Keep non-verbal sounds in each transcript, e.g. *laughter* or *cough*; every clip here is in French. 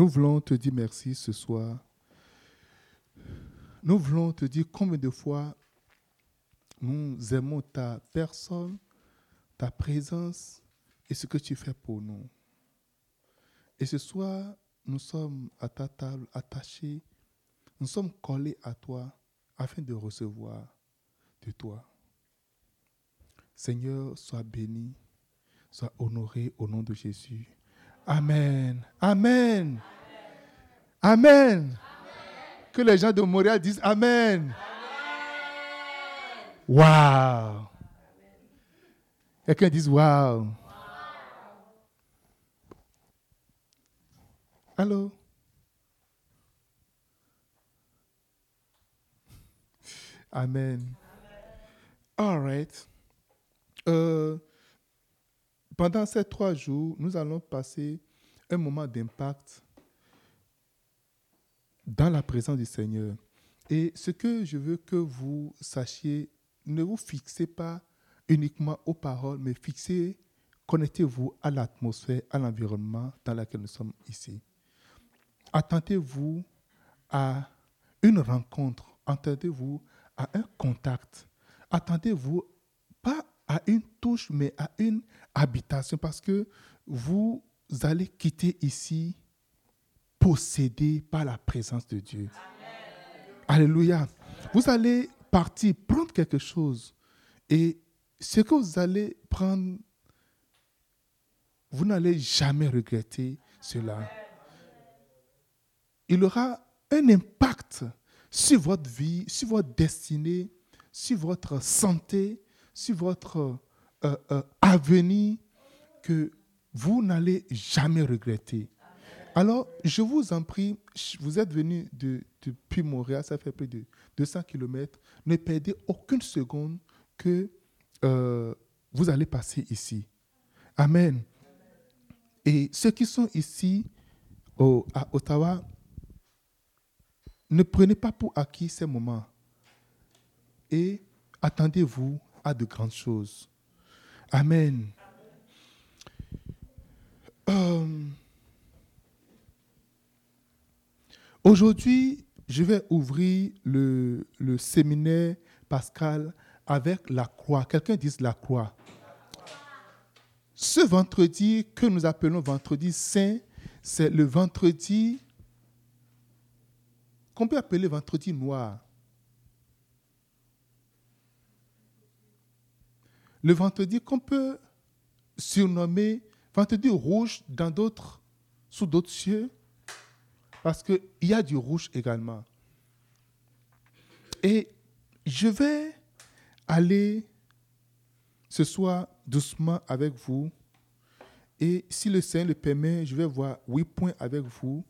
Nous voulons te dire merci ce soir. Nous voulons te dire combien de fois nous aimons ta personne, ta présence et ce que tu fais pour nous. Et ce soir, nous sommes à ta table attachés, nous sommes collés à toi afin de recevoir de toi. Seigneur, sois béni, sois honoré au nom de Jésus. Amen. Amen. Amen. Que les gens de Montréal disent Amen. Wow. Quelqu'un dise Wow. Allô? Amen. All right. Euh, pendant ces trois jours, nous allons passer un moment d'impact dans la présence du Seigneur. Et ce que je veux que vous sachiez, ne vous fixez pas uniquement aux paroles, mais fixez, connectez-vous à l'atmosphère, à l'environnement dans lequel nous sommes ici. Attendez-vous à une rencontre, attendez-vous à un contact, attendez-vous à une touche, mais à une habitation, parce que vous allez quitter ici possédé par la présence de Dieu. Alléluia. Vous allez partir, prendre quelque chose, et ce que vous allez prendre, vous n'allez jamais regretter cela. Il aura un impact sur votre vie, sur votre destinée, sur votre santé, sur votre euh, euh, avenir que vous n'allez jamais regretter. Alors, je vous en prie, vous êtes venu de, depuis Montréal, ça fait plus de 200 km. Ne perdez aucune seconde que euh, vous allez passer ici. Amen. Et ceux qui sont ici au, à Ottawa, ne prenez pas pour acquis ces moments. Et attendez-vous à de grandes choses. Amen. Euh, aujourd'hui, je vais ouvrir le, le, séminaire pascal avec la croix. Quelqu'un dit la croix. Ce vendredi que nous appelons vendredi saint, c'est le vendredi qu'on peut appeler vendredi noir. Le vendredi qu'on peut surnommer vendredi rouge dans d'autres, sous d'autres cieux, parce qu'il y a du rouge également. Et je vais aller ce soir doucement avec vous. Et si le Seigneur le permet, je vais voir huit points avec vous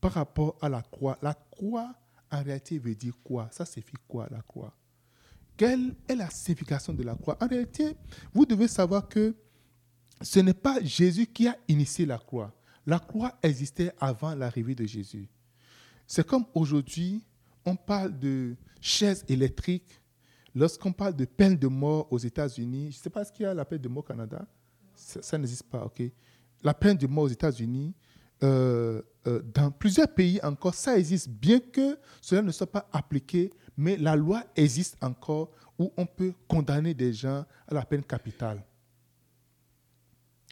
par rapport à la croix. La croix, en réalité, veut dire quoi? Ça signifie quoi, la croix? Quelle est la signification de la croix? En réalité, vous devez savoir que ce n'est pas Jésus qui a initié la croix. La croix existait avant l'arrivée de Jésus. C'est comme aujourd'hui, on parle de chaises électriques. Lorsqu'on parle de peine de mort aux États-Unis, je ne sais pas ce qu'il y a la peine de mort au Canada? Ça, n'existe pas, ok. La peine de mort aux États-Unis, euh, euh, dans plusieurs pays encore, ça existe, bien que cela ne soit pas appliqué mais la loi existe encore où on peut condamner des gens à la peine capitale.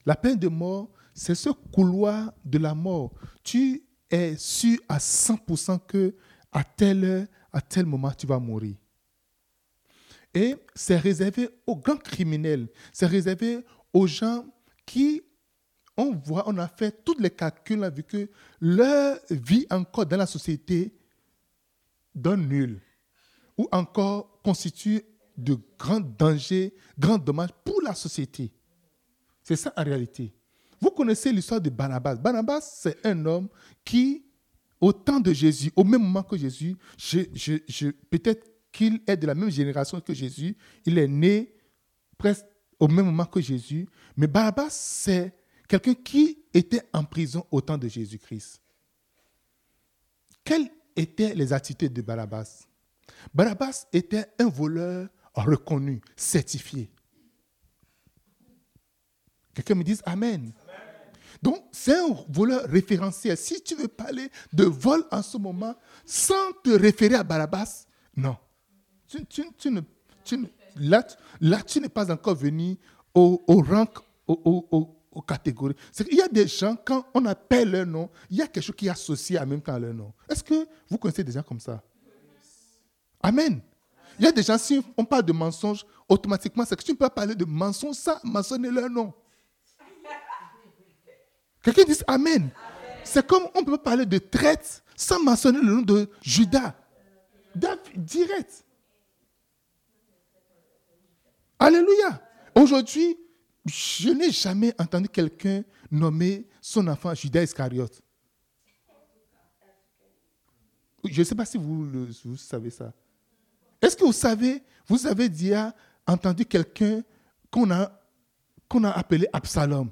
La peine de mort, c'est ce couloir de la mort. Tu es sûr à 100% que à telle heure, à tel moment, tu vas mourir. Et c'est réservé aux grands criminels, c'est réservé aux gens qui, on voit, on a fait tous les calculs, on a vu que leur vie encore dans la société donne nul ou encore constitue de grands dangers, grands dommages pour la société. C'est ça en réalité. Vous connaissez l'histoire de Barnabas. Barnabas, c'est un homme qui, au temps de Jésus, au même moment que Jésus, peut-être qu'il est de la même génération que Jésus, il est né presque au même moment que Jésus, mais Barnabas, c'est quelqu'un qui était en prison au temps de Jésus-Christ. Quelles étaient les attitudes de Barnabas? Barabbas était un voleur reconnu, certifié. Quelqu'un me dise Amen. Donc, c'est un voleur référentiel. Si tu veux parler de vol en ce moment, sans te référer à Barabbas, non. Tu, ne, là, là, tu n'es pas encore venu au, au rang, aux catégories. Il y a des gens, quand on appelle leur nom, il y a quelque chose qui est associé en même temps à leur nom. Est-ce que vous connaissez des gens comme ça? Amen. Il y a des gens, si on parle de mensonge, automatiquement, c'est que tu ne peux pas parler de mensonge sans mentionner leur nom. Quelqu'un dit Amen. C'est comme on peut parler de traite sans mentionner le nom de Judas. Direct. Alléluia. Aujourd'hui, je n'ai jamais entendu quelqu'un nommer son enfant Judas Iscariote. Je ne sais pas si vous savez ça. Est-ce que vous savez, vous avez déjà entendu quelqu'un qu'on a, a appelé Absalom?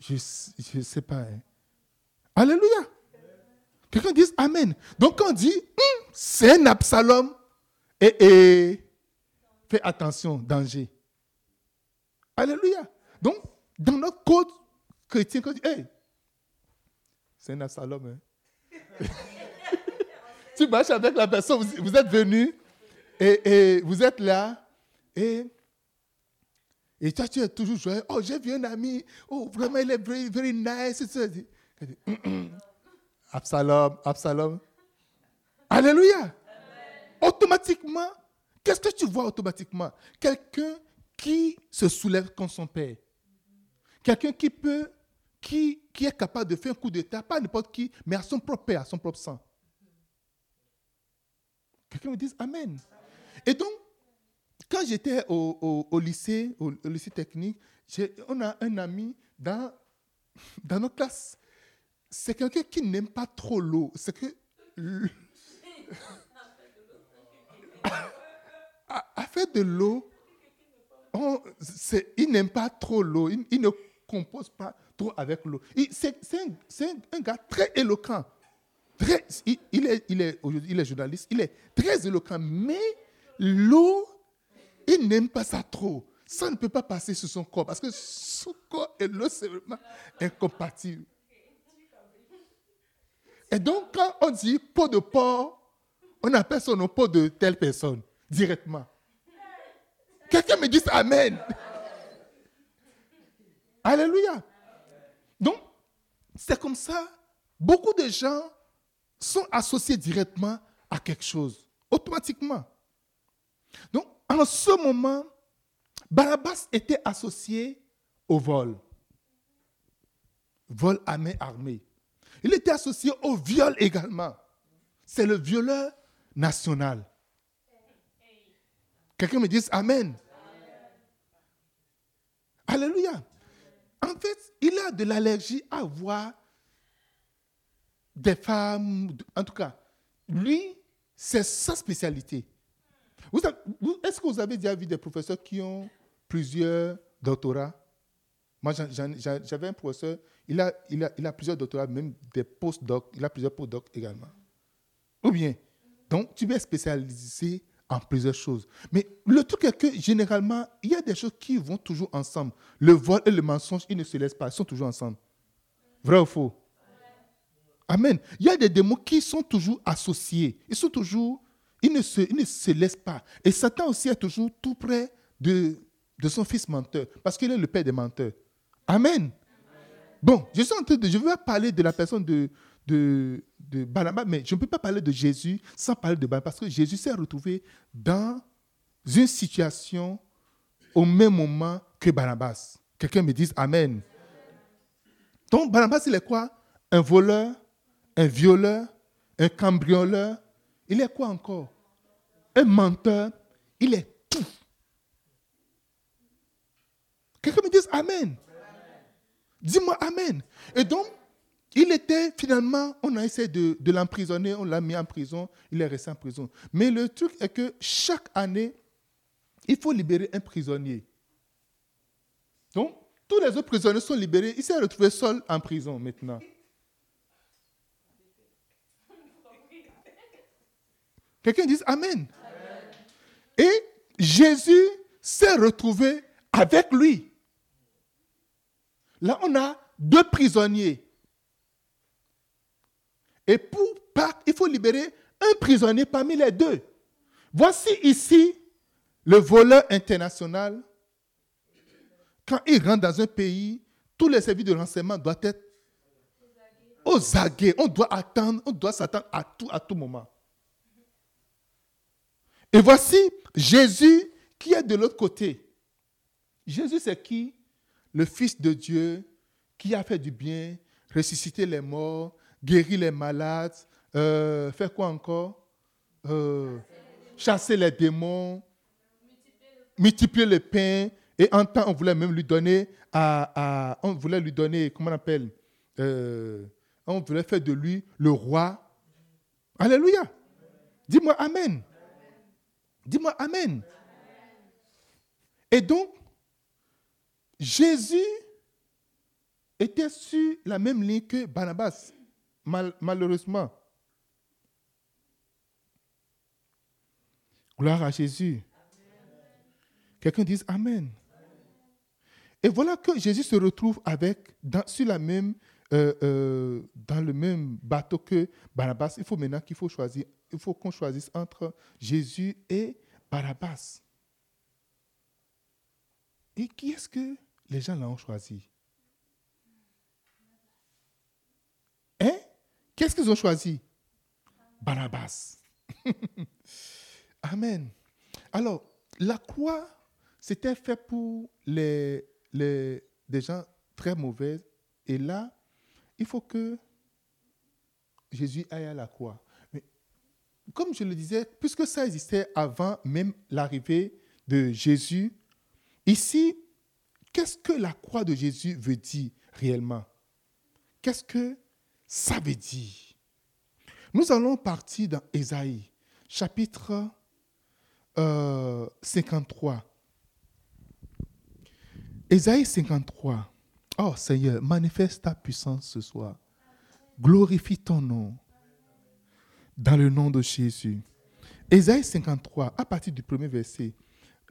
Je ne sais pas. Hein. Alléluia. Quelqu'un dit Amen. Donc on dit, hum, c'est un Absalom, et, et fais attention, danger. Alléluia. Donc, dans notre code chrétien, quand on dit, hey, c'est un Absalom. Hein? *laughs* tu marches avec la personne, vous, êtes venu et, vous êtes là et, et toi, tu es toujours joyeux. Oh, j'ai vu un ami. Oh, vraiment, il est very, very nice. Absalom, Absalom. Alléluia. Automatiquement, qu'est-ce que tu vois automatiquement? Quelqu'un qui se soulève contre son père. Quelqu'un qui peut, qui, qui est capable de faire un coup d'état, pas n'importe qui, mais à son propre père, à son propre sang. Quelqu'un me dise Amen. Et donc, quand j'étais au, lycée, au, lycée technique, on a un ami dans, dans notre classe. C'est quelqu'un qui n'aime pas trop l'eau. C'est que. *laughs* à, faire de l'eau, il n'aime pas trop l'eau. Il, ne compose pas trop avec l'eau. C'est un, gars très éloquent il, est, journaliste, il est très éloquent, mais l'eau, il n'aime pas ça trop. Ça ne peut pas passer sur son corps parce que son corps et l'eau, c'est vraiment incompatible. Et donc, quand on dit pot de porc, on appelle son nom pot de telle personne directement. Quelqu'un me dit Amen. Alléluia. Donc, c'est comme ça. Beaucoup de gens sont associés directement à quelque chose, automatiquement. Donc, en ce moment, Barabbas était associé au vol. Vol à main armée. Il était associé au viol également. C'est le violeur national. Quelqu'un me dit Amen. Alléluia. En fait, il a de l'allergie à voir des femmes, en tout cas, lui, c'est sa spécialité. Est-ce que vous avez déjà vu des professeurs qui ont plusieurs doctorats? Moi, j'avais un professeur, il a, plusieurs doctorats, même des post-docs, il a plusieurs post-docs également. Ou bien, donc tu es spécialisé en plusieurs choses. Mais le truc est que généralement, il y a des choses qui vont toujours ensemble. Le vol et le mensonge, ils ne se laissent pas, ils sont toujours ensemble. Vrai ou faux? Amen. Il y a des démons qui sont toujours associés. Ils sont toujours, ils ne se, se laissent pas. Et Satan aussi est toujours tout près de, son fils menteur, parce qu'il est le père des menteurs. Amen. Bon, je suis en train je veux parler de la personne de, de, de Barnabas, mais je ne peux pas parler de Jésus sans parler de Barnabas, parce que Jésus s'est retrouvé dans une situation au même moment que Barnabas. Quelqu'un me dise Amen. Donc Barnabas, il est quoi? Un voleur, un violeur, un cambrioleur, il est quoi encore? Un menteur, il est tout. Quelqu'un me dise Amen. Dis-moi Amen. Et donc, il était finalement, on a essayé de, l'emprisonner, on l'a mis en prison, il est resté en prison. Mais le truc est que chaque année, il faut libérer un prisonnier. Donc, tous les autres prisonniers sont libérés. Il s'est retrouvé seul en prison maintenant. Quelqu'un dit Amen. Et Jésus s'est retrouvé avec lui. Là, on a deux prisonniers. Et pour Pâques, il faut libérer un prisonnier parmi les deux. Voici ici le voleur international. Quand il rentre dans un pays, tous les services de renseignement doivent être aux aguets. On doit attendre, on doit s'attendre à tout, à tout moment. Et voici Jésus qui est de l'autre côté. Jésus, c'est qui? Le Fils de Dieu qui a fait du bien, ressuscité les morts, guéri les malades, euh, fait quoi encore? Euh, Chasser les démons, multiplier le pain. Et en temps, on voulait même lui donner, on voulait lui donner, comment on appelle? Euh, On voulait faire de lui le roi. Alléluia. Dis-moi Amen. Dis-moi Amen. Et donc, Jésus était sur la même ligne que Barnabas, malheureusement. Gloire à Jésus. Quelqu'un dise Amen. Et voilà que Jésus se retrouve avec, dans, euh, euh, dans le même bateau que Barnabas. Il faut maintenant qu'il faut choisir, il faut qu'on choisisse entre Jésus et Barabbas. Et qui est-ce que les gens l'ont choisi? Hein? Qu'est-ce qu'ils ont choisi? Barabbas. *laughs* Amen. Alors, la croix, c'était fait pour les, des gens très mauvais. Et là, il faut que Jésus aille à la croix comme je le disais, puisque ça existait avant même l'arrivée de Jésus, ici, qu'est-ce que la croix de Jésus veut dire réellement? Qu'est-ce que ça veut dire? Nous allons partir dans Ésaïe, chapitre 53. Euh, Ésaïe 53. Oh Seigneur, manifeste ta puissance ce soir. Glorifie ton nom dans le nom de Jésus. Ésaïe 53, à partir du premier verset.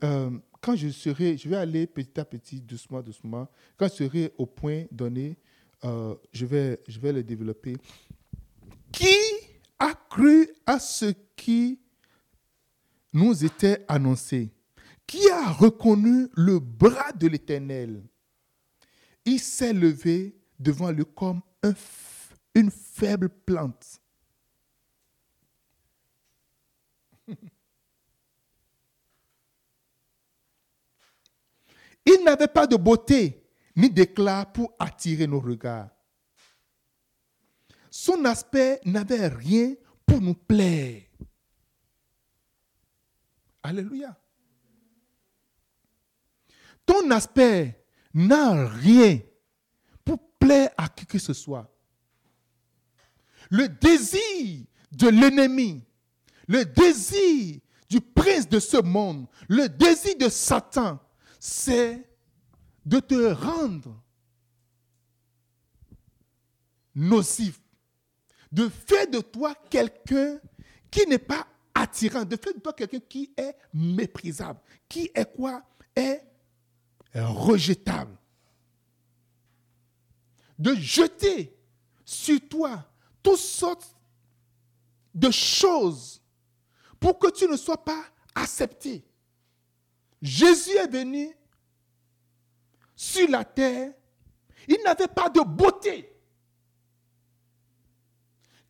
Euh, quand je serai, je vais aller petit à petit, doucement, doucement. Quand je serai au point donné, euh, je, vais, je vais le développer. Qui a cru à ce qui nous était annoncé? Qui a reconnu le bras de l'Éternel? Il s'est levé devant lui comme une faible plante Il n'avait pas de beauté ni d'éclat pour attirer nos regards. Son aspect n'avait rien pour nous plaire. Alléluia. Ton aspect n'a rien pour plaire à qui que ce soit. Le désir de l'ennemi le désir du prince de ce monde, le désir de Satan, c'est de te rendre nocif, de faire de toi quelqu'un qui n'est pas attirant, de faire de toi quelqu'un qui est méprisable, qui est quoi? Est rejetable. De jeter sur toi toutes sortes de choses pour que tu ne sois pas accepté. Jésus est venu sur la terre, il n'avait pas de beauté.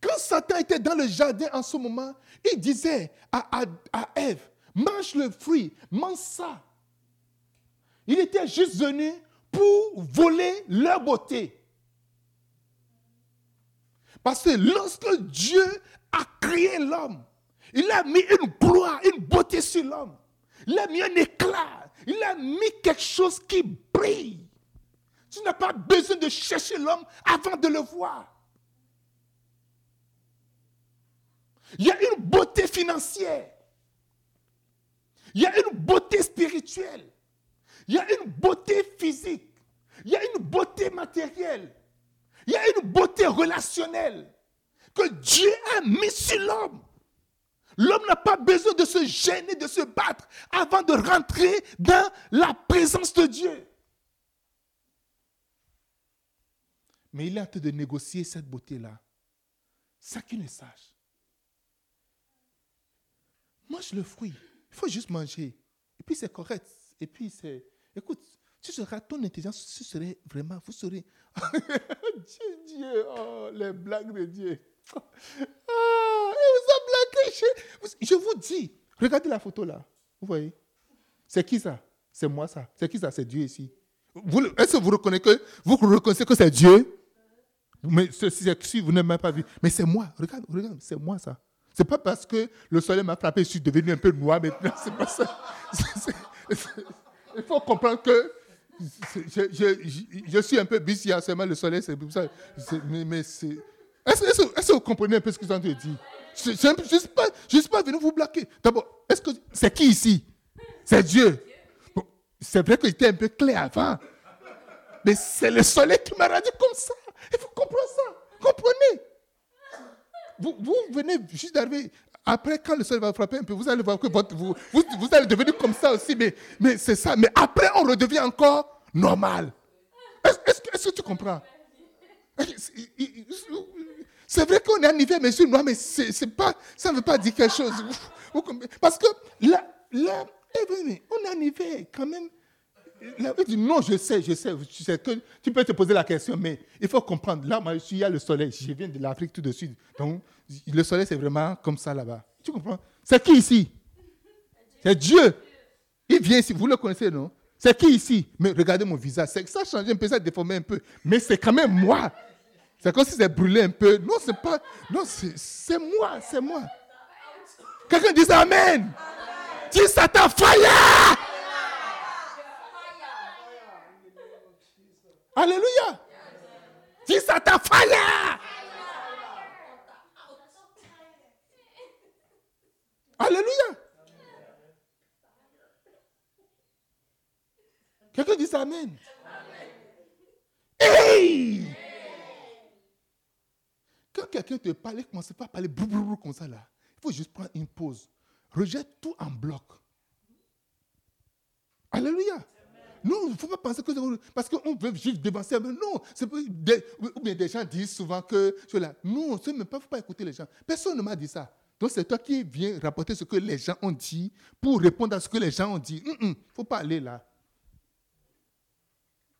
Quand Satan était dans le jardin en ce moment, il disait à, à, Ève, mange le fruit, mange ça. Il était juste venu pour voler leur beauté. Parce que lorsque Dieu a créé l'homme, il a mis une gloire, une beauté sur l'homme. Il a mis un éclat. Il a mis quelque chose qui brille. Tu n'as pas besoin de chercher l'homme avant de le voir. Il y a une beauté financière. Il y a une beauté spirituelle. Il y a une beauté physique. Il y a une beauté matérielle. Il y a une beauté relationnelle que Dieu a mis sur l'homme. L'homme n'a pas besoin de se gêner, de se battre avant de rentrer dans la présence de Dieu. Mais il est en train de négocier cette beauté-là. Ça qui le sache. Mange le fruit. Il faut juste manger. Et puis c'est correct. Et puis c'est. Écoute, ce serait ton intelligence, ce serait vraiment. Vous serez. *laughs* Dieu, Dieu, oh, les blagues de Dieu. *laughs* Je vous dis, regardez la photo là. Vous voyez C'est qui ça? C'est moi ça. C'est qui ça? C'est Dieu ici. Est-ce que vous reconnaissez que, vous reconnaissez que c'est Dieu? Mais si vous n'avez même pas vu. Mais c'est moi. Regarde, regarde, c'est moi ça. C'est pas parce que le soleil m'a frappé, je suis devenu un peu noir maintenant. C'est pas ça. il faut comprendre que je, suis un peu busy en seulement le soleil, c'est ça. Mais. Est-ce que vous comprenez un peu ce que je suis dire? Je ne suis, pas venu vous blaquer. D'abord, est-ce que c'est qui ici? C'est Dieu. c'est vrai qu'il était un peu clair avant. Mais c'est le soleil qui m'a rendu comme ça. Il faut comprendre ça? Comprenez? Vous, vous venez juste d'arriver. Après, quand le soleil va frapper un peu, vous allez voir que vous, vous, allez devenir comme ça aussi. Mais, mais c'est ça. Mais après, on redevient encore normal. Est-ce que, tu comprends? C'est vrai qu'on est hiver, mais non, mais c'est pas, ça ne veut pas dire quelque chose. Parce que là, là on est en hiver quand même. Là, dit, non, je sais, je sais, tu sais que tu peux te poser la question, mais il faut comprendre. Là, moi, il y a le soleil. Je viens de l'Afrique tout de suite. Donc, le soleil, c'est vraiment comme ça là-bas. Tu comprends? C'est qui ici? C'est Dieu. Il vient ici. Vous le connaissez, non? C'est qui ici? Mais regardez mon visage. Ça a changé un peu, ça a déformé un peu. Mais c'est quand même moi. C'est comme si c'est brûlé un peu. Non, c'est pas. Non, c'est moi, c'est moi. Quelqu'un dit Amen. Dis Satan, fire. Alléluia. Dis Satan, fire. Alléluia. Quelqu'un dit Amen. Quand quelqu'un te parle, ne commence pas à parler brou, comme ça là. Il faut juste prendre une pause. Rejette tout en bloc. Alléluia. Non, il ne faut pas penser que parce qu'on veut juste dévancer. Non, des, ou bien des gens disent souvent que cela. Non, il ne faut pas écouter les gens. Personne ne m'a dit ça. Donc c'est toi qui viens rapporter ce que les gens ont dit pour répondre à ce que les gens ont dit. Il ne faut pas aller là.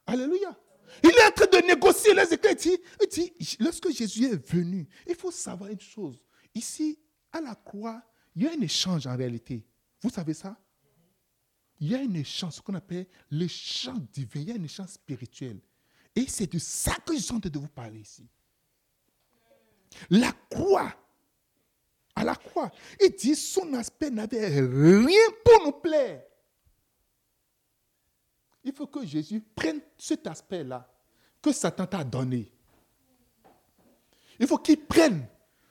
Alléluia. Il est en train de négocier les écrits. Il dit, lorsque Jésus est venu, il faut savoir une chose. Ici, à la croix, il y a un échange en réalité. Vous savez ça? Il y a un échange, ce qu'on appelle l'échange divin. Il y a un échange spirituel. Et c'est de ça que je suis de vous parler ici. La croix, à la croix, il dit son aspect n'avait rien pour nous plaire. Il faut que Jésus prenne cet aspect-là que Satan t'a donné. Il faut qu'il prenne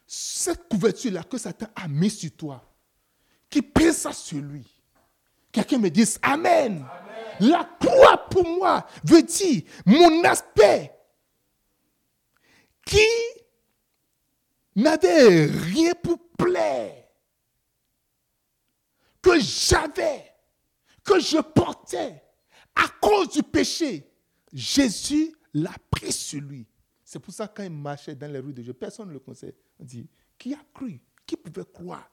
cette couverture-là que Satan a mis sur toi, qu'il prenne ça sur lui. Quelqu'un me dise Amen. La croix pour moi veut dire mon aspect qui n'avait rien pour plaire, que j'avais, que je portais à cause du péché. Jésus l'a pris sur lui. C'est pour ça quand il marchait dans les rues de Dieu, personne ne le connaissait. On dit, qui a cru? Qui pouvait croire?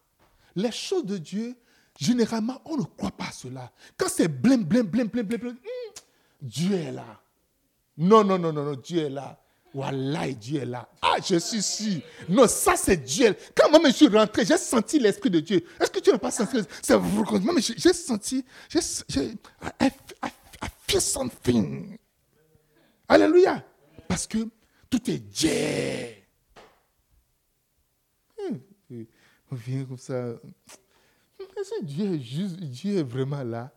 Les choses de Dieu, généralement, on ne croit pas à cela. Quand c'est blême, blême, blême, blême, blême, hmm, Dieu est là. Non, non, non, non, non, Dieu est là. Voilà, Dieu est là. Ah, je suis sûr. Non, ça c'est Dieu. Quand moi je suis rentré, j'ai senti l'Esprit de Dieu. Est-ce que tu n'as pas senti C'est Moi, j'ai senti, j'ai, I feel something. Alléluia. Parce que tout est Dieu. Hmm. On vient comme ça. Est-ce que Dieu est, juste, Dieu est vraiment là?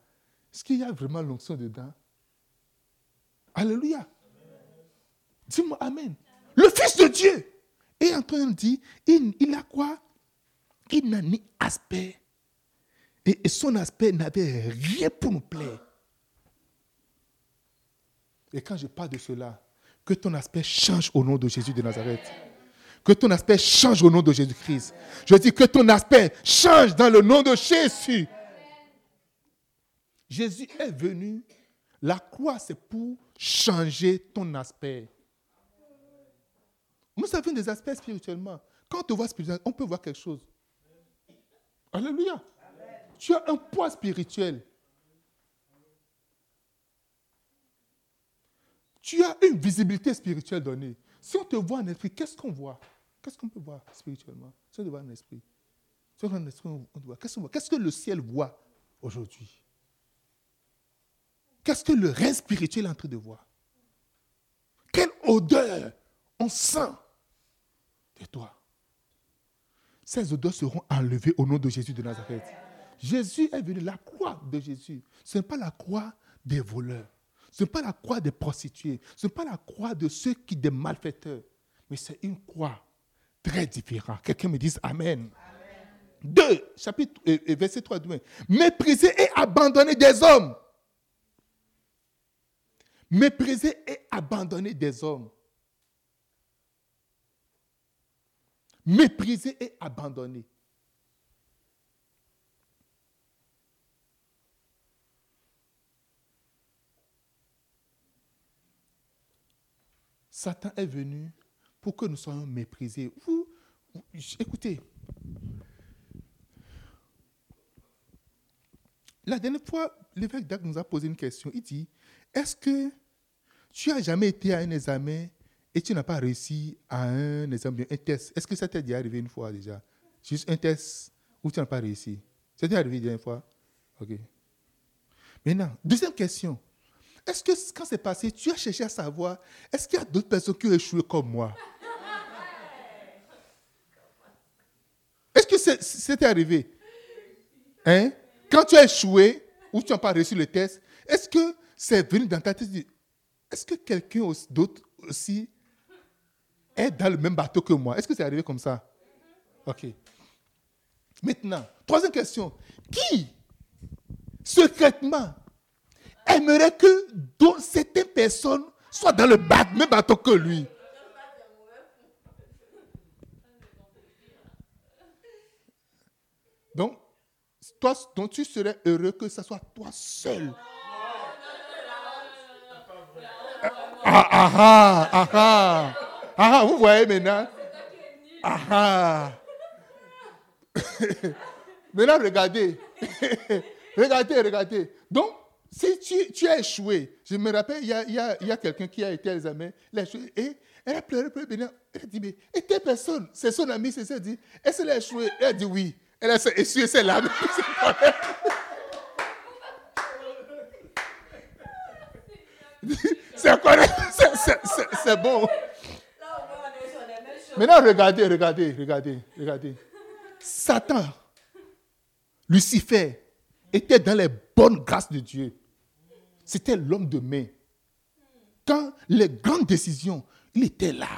Est-ce qu'il y a vraiment l'onction dedans? Alléluia. Dis-moi Amen. Le Fils de Dieu est en train dire, il, il a quoi? Il n'a ni aspect. Et, et son aspect n'avait rien pour nous plaire. Et quand je parle de cela, que ton aspect change au nom de Jésus de Nazareth. Que ton aspect change au nom de Jésus-Christ. Je dis que ton aspect change dans le nom de Jésus. Jésus est venu. La croix, c'est pour changer ton aspect. Nous avons des aspects spirituellement. Quand on te voit spirituellement, on peut voir quelque chose. Alléluia. Tu as un poids spirituel. Tu as une visibilité spirituelle donnée. Si on te voit en esprit, qu'est-ce qu'on voit? Qu'est-ce qu'on peut voir spirituellement? Si on te voit en esprit, si on esprit, on voit. Qu'est-ce, qu'est-ce que le ciel voit aujourd'hui? Qu'est-ce que le règne spirituel est en train de voir? Quelle odeur on sent de toi? Ces odeurs seront enlevées au nom de Jésus de Nazareth. Jésus est venu, la croix de Jésus. Ce n'est pas la croix des voleurs. Ce n'est pas la croix des prostituées. Ce n'est pas la croix de ceux qui des malfaiteurs. Mais c'est une croix très différente. Quelqu'un me dise Amen. 2, chapitre, et verset 3, 2. Mépriser et abandonner des hommes. Mépriser et abandonner des hommes. Mépriser et abandonner. Satan est venu pour que nous soyons méprisés. Vous, écoutez, la dernière fois, l'évêque Dac nous a posé une question. Il dit, est-ce que tu as jamais été à un examen et tu n'as pas réussi à un examen, un test? Est-ce que ça t'est déjà arrivé une fois déjà? Juste un test où tu n'as pas réussi. Ça t'est arrivé une dernière fois? Ok. Maintenant, deuxième question. Est-ce que quand c'est passé, tu as cherché à savoir, est-ce qu'il y a d'autres personnes qui ont échoué comme moi? Est-ce que c'était arrivé? Hein? Quand tu as échoué ou tu n'as pas reçu le test, est-ce que c'est venu dans ta tête Est-ce que quelqu'un d'autre aussi est dans le même bateau que moi? Est-ce que c'est arrivé comme ça? Ok. Maintenant, troisième question. Qui, secrètement, aimerait que certaines personnes soient dans le même bateau que lui. Donc, toi, donc tu serais heureux que ce soit toi seul. Ah ah ah ah ah. Ah, vous voyez maintenant. Ah ah. *laughs* maintenant, regardez. *laughs* regardez, regardez. Donc, si tu, as échoué, je me rappelle, il y a, quelqu'un qui a été à l'examen, et elle a pleuré, pleuré, elle a dit, mais et telle personne, c'est son ami, c'est ça, elle dit, est-ce qu'elle a échoué? Elle a dit oui. Elle a essuyé ses larmes. *laughs* c'est *laughs* correct, c'est bon. Maintenant, regardez, regardez, regardez, regardez. Satan, Lucifer, était dans les bonnes grâces de Dieu. C'était l'homme de main. Quand les grandes décisions, il était là.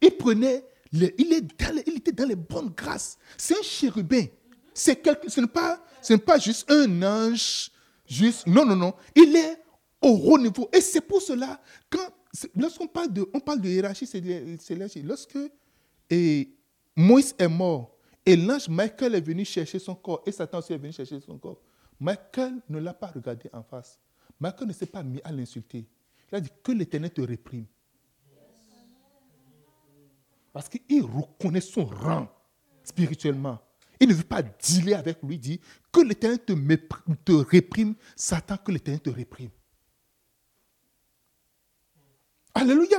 Il prenait, il, est il était dans les bonnes grâces. C'est un chérubin. C'est ce n'est pas, pas juste un ange, juste. Non, non, non. Il est au haut niveau. Et c'est pour cela, quand, lorsqu'on parle de, on parle de hiérarchie, c'est lorsque Moïse est mort, et l'ange Michael est venu chercher son corps et Satan aussi est venu chercher son corps. Michael ne l'a pas regardé en face. Michael ne s'est pas mis à l'insulter. Il a dit que l'Éternel te réprime. Parce qu'il reconnaît son rang spirituellement. Il ne veut pas dealer avec lui. Il dit que l'Éternel te, réprime, Satan, que l'Éternel te réprime. Alléluia.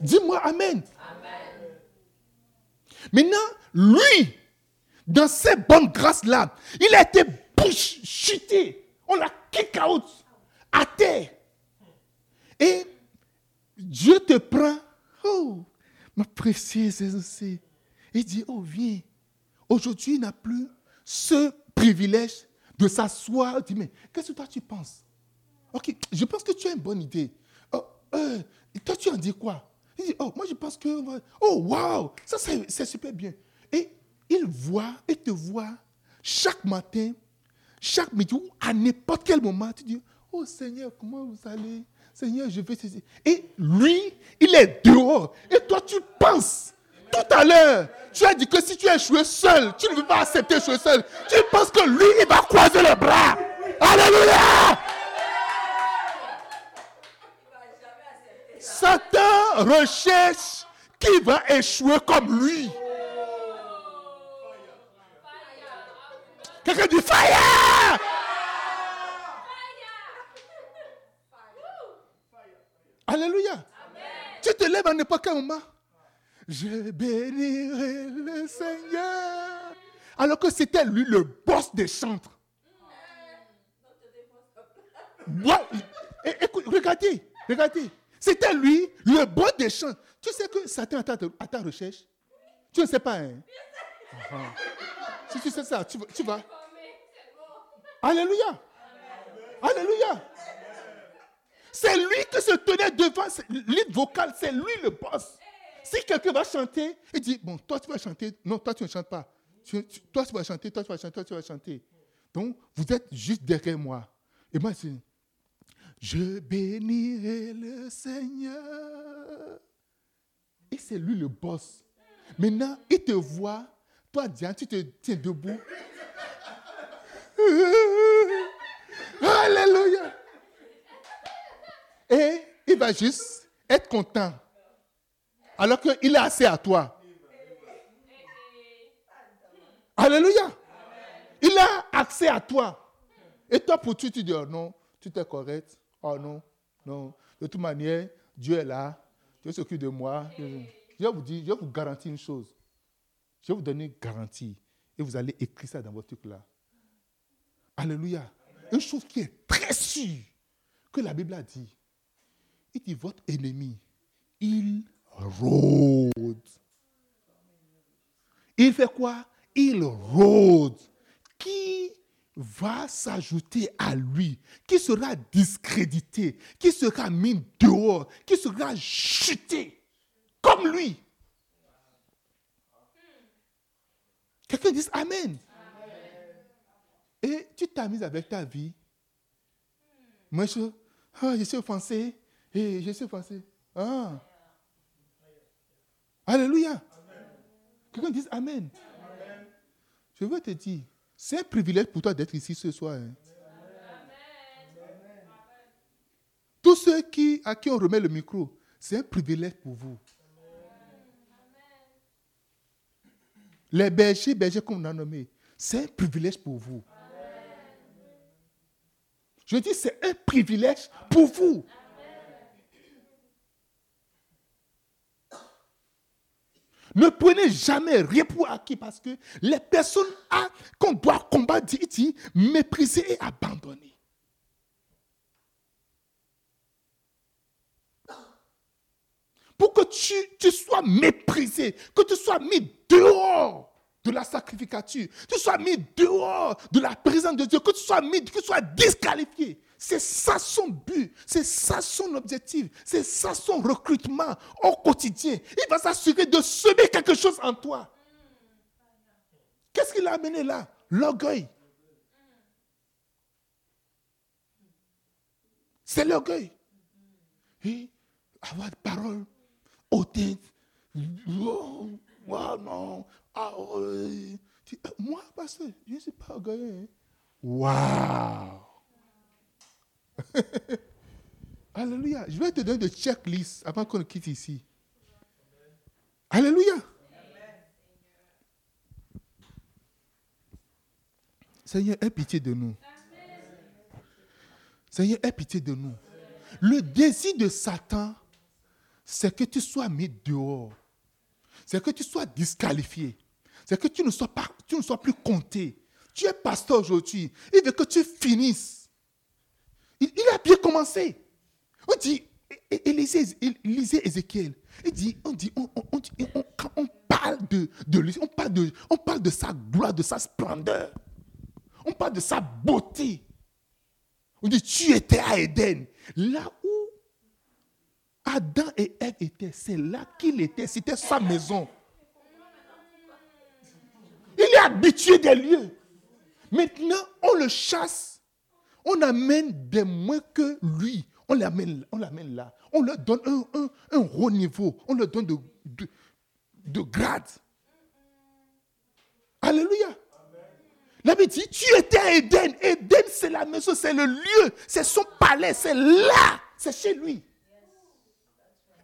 Dis-moi Amen. Maintenant, lui, dans ces bonnes grâces-là, il a été chuté. On l'a kick out à terre. Et Dieu te prend. Oh, ma précieuse aussi. Il dit, oh, viens. Aujourd'hui, il n'a plus ce privilège de s'asseoir. Dit, mais qu'est-ce que toi tu penses? Ok, je pense que tu as une bonne idée. Oh, euh, toi, tu en dis quoi? Il dit, oh, moi je pense que... Oh, waouh, ça c'est super bien. Et il voit, il te voit chaque matin, chaque midi, ou à n'importe quel moment, tu dis, oh Seigneur, comment vous allez? Seigneur, je vais... Et lui, il est dehors. Et toi, tu penses. Tout à l'heure, tu as dit que si tu es échoué seul, tu ne veux pas accepter échouer seul. Tu penses que lui, il va croiser les bras. Alléluia Satan recherche qui va échouer comme lui. Quelqu'un dit fire! Alléluia. Tu te lèves à n'importe quel moment. Je bénirai le Seigneur. Alors que c'était lui le boss des chantres. Écoute, regardez, regardez. C'était lui le boss des chants. Tu sais que Satan à ta, recherche Tu ne sais pas, hein? Si tu sais ça, tu, vas. Alléluia. Alléluia. C'est lui qui se tenait devant l'île vocale, c'est lui le boss. Si quelqu'un va chanter, il dit, bon, toi tu vas chanter, non, toi tu ne chantes pas. toi tu vas chanter, toi tu vas chanter, toi tu vas chanter. Donc, vous êtes juste derrière moi. Et moi, c'est, je bénirai le Seigneur. Et c'est lui le boss. Maintenant, il te voit, toi, Diane, tu te tiens debout. Alléluia. Et il va juste être content. Alors qu'il est assez à toi. Alléluia. Il a accès à toi. Et toi, pour tu, tu dis, oh non, tu es correct. Oh non, non. De toute manière, Dieu est là. Dieu s'occupe de moi. Je vous dire, je vous garantir une chose. Je vais vous donner une garantie. Et vous allez écrire ça dans votre truc là. Alléluia. Une chose qui est très sûre que la Bible a dit. Il dit, votre ennemi, il rôde. Il fait quoi? Il rôde. Qui va s'ajouter à lui, qui sera discrédité, qui sera mis dehors, qui sera chuté? Comme lui. Quelqu'un dit Amen. Et tu t'amuses avec ta vie. Moi, je, ah, je suis offensé. Et je suis offensé. Ah. Alléluia. Quelqu'un dit Amen. Je veux te dire, c'est un privilège pour toi d'être ici ce soir. Hein. Tous ceux qui, à qui on remet le micro, c'est un privilège pour vous. Les bergers, bergers comme on a nommé, c'est un privilège pour vous. Je dis, c'est un privilège pour vous. Ne prenez jamais rien pour acquis parce que les personnes qu'on doit combattre, dit, mépriser et abandonner. Pour que tu, sois méprisé, que tu sois mis dehors de la sacrificature, que tu sois mis dehors de la présence de Dieu, que tu sois mis, que tu sois disqualifié. C'est ça son but, c'est ça son objectif, c'est ça son recrutement au quotidien. Il va s'assurer de semer quelque chose en toi. Qu'est-ce qu'il a amené là? L'orgueil. C'est l'orgueil. Et avoir des paroles Oh, oh, non. Ah, euh, moi, pasteur, je ne suis pas orgueilleux. Waouh *laughs* Alléluia. Je vais te donner de checklist avant qu'on quitte ici. Alléluia. Seigneur, aie pitié de nous. Seigneur, aie pitié de nous. Le désir de Satan, c'est que tu sois mis dehors. C'est que tu sois disqualifié. C'est que tu ne sois, pas, tu ne sois plus compté. Tu es pasteur aujourd'hui. Il veut que tu finisses il, a bien commencé. On dit, lisez, Ézéchiel. Il dit, on dit, on, on, parle de, de on parle de, on parle de sa gloire, de sa splendeur. On parle de sa beauté. On dit, tu étais à Éden. Là Adam et Ève étaient, c'est là qu'il était. C'était sa maison. Il est habitué des lieux. Maintenant, on le chasse on amène des moins que lui. On l'amène, on là. On leur donne un, un, haut niveau. On leur donne de, de, grade. Alléluia. La Bible dit, tu étais à Éden. Éden, c'est la maison, c'est le lieu, c'est son palais, c'est là, c'est chez lui.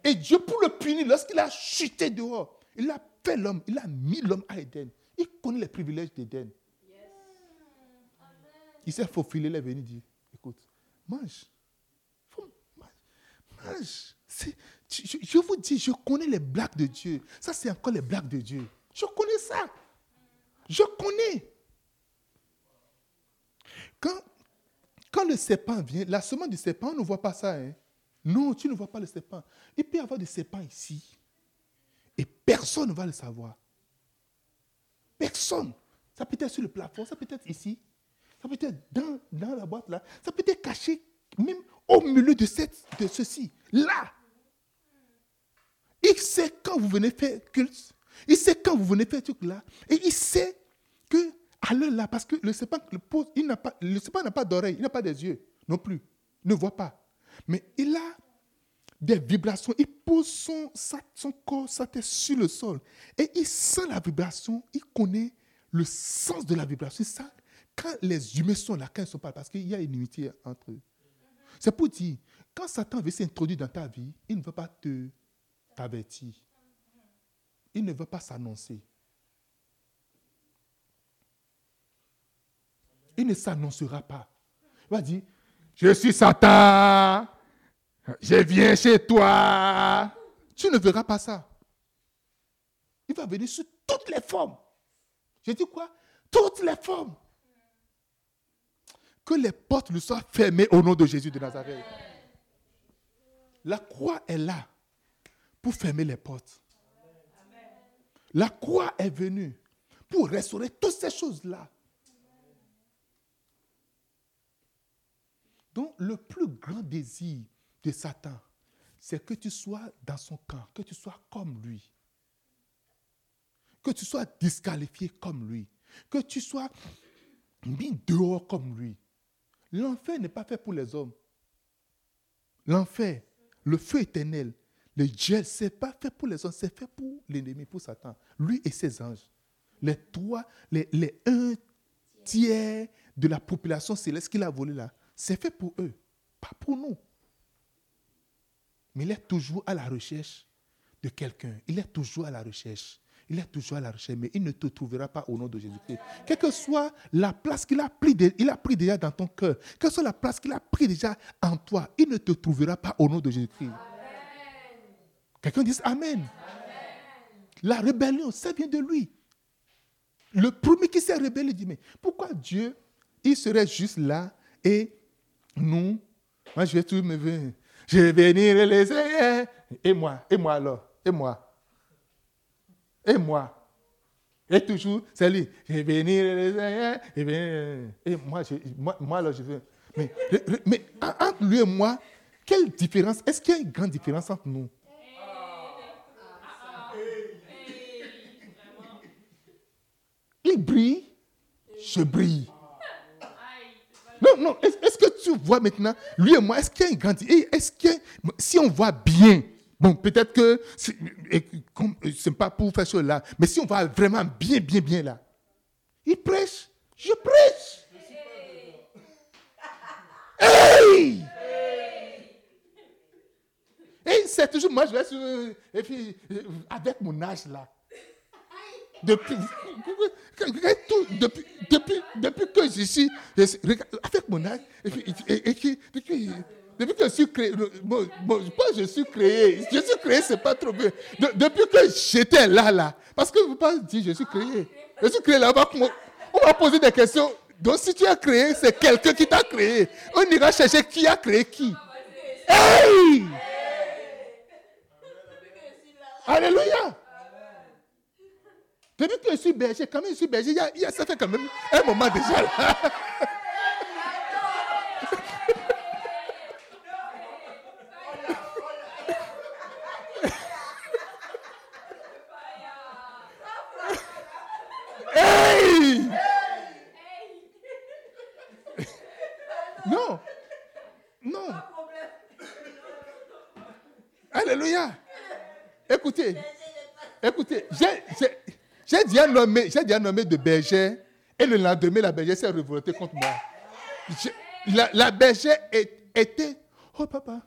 Et Dieu, pour le punir, lorsqu'il a chuté dehors, il a fait l'homme, il a mis l'homme à Éden. Il connaît les privilèges d'Éden. Il s'est faufilé, il est venu dire, écoute, mange. mange. Je, je, vous dis, je connais les blagues de Dieu. Ça, c'est encore les blagues de Dieu. Je connais ça. Je connais. Quand, quand le serpent vient, la semence du serpent, on ne voit pas ça. Hein? Non, tu ne vois pas le serpent. Il peut y avoir des serpents ici. Et personne ne va le savoir. Personne. Ça peut être sur le plafond, ça peut être ici, ça peut être dans, dans la boîte là, ça peut être caché même au milieu de, cette, de ceci, là. Il sait quand vous venez faire culte, il sait quand vous venez faire truc là, et il sait que à l'heure là, parce que le serpent, le, il n'a pas, n'a pas d'oreilles, il n'a pas des yeux non plus, il ne voit pas. Mais il a des vibrations, il pose son, corps, sa tête sur le sol, et il sent la vibration, il connaît le sens de la vibration. Ça, quand les humains sont là, quand ils ne sont pas là, parce qu'il y a une unité entre eux. C'est pour dire, quand Satan veut s'introduire dans ta vie, il ne veut pas te t'avertir. Il ne veut pas s'annoncer. Il ne s'annoncera pas. Il va dire, je suis Satan, je viens chez toi. Tu ne verras pas ça. Il va venir sous toutes les formes. Je dis quoi? Toutes les formes. Que les portes lui soient fermées au nom de Jésus de Nazareth. La croix est là pour fermer les portes. La croix est venue pour restaurer toutes ces choses-là. Donc, le plus grand désir de Satan, c'est que tu sois dans son camp, que tu sois comme lui. Que tu sois disqualifié comme lui. Que tu sois mis dehors comme lui. L'enfer n'est pas fait pour les hommes. L'enfer, le feu éternel, le gel, ce n'est pas fait pour les hommes, c'est fait pour l'ennemi, pour Satan. Lui et ses anges. Les trois, les, les un tiers de la population céleste qu'il a volé là, c'est fait pour eux, pas pour nous. Mais il est toujours à la recherche de quelqu'un. Il est toujours à la recherche. Il est toujours à la recherche, mais il ne te trouvera pas au nom de Jésus-Christ. Quelle que soit la place qu'il a pris, il a pris déjà dans ton cœur, quelle que soit la place qu'il a pris déjà en toi, il ne te trouvera pas au nom de Jésus-Christ. Quelqu'un dit Amen. La rébellion, ça vient de lui. Le premier qui s'est rebellé dit, mais pourquoi Dieu, il serait juste là et nous, moi je vais tout me venir. Je vais venir les Et moi, et moi alors, et moi? Et moi? Et toujours, c'est lui. Je vais venir les Et moi, je, moi, moi alors je veux. Mais entre lui et moi, quelle différence? Est-ce qu'il y a une grande différence entre nous? Il brille, je brille. Non, est-ce que tu vois maintenant, lui et moi, est-ce qu'il y a une. Est-ce que, si on voit bien, bon, peut-être que, c'est pas pour faire cela, mais si on voit vraiment bien, bien, bien là, il prêche, je prêche. Hey! Et c'est toujours, moi je reste, et puis, avec mon âge là, depuis, depuis, depuis, depuis que je suis, avec mon âge, et puis, depuis, depuis que je suis créé, bon, bon, je suis créé, je suis créé, c'est pas trop bien. depuis que j'étais là, là, parce que vous pas dire je suis créé. Je suis créé là, bas on va poser des questions. Donc si tu as créé, c'est quelqu'un qui t'a créé. On ira chercher qui a créé qui. Hey! Alléluia! Depuis que je suis berger, quand même je suis berger, il y a, ça fait quand même un moment déjà. *laughs* hey! Non. Non. Alléluia. Écoutez. Écoutez, j'ai j'ai déjà nommé, j'ai déjà nommé de berger et le lendemain, la bergère s'est révoltée contre moi. la, la bergère était, oh papa,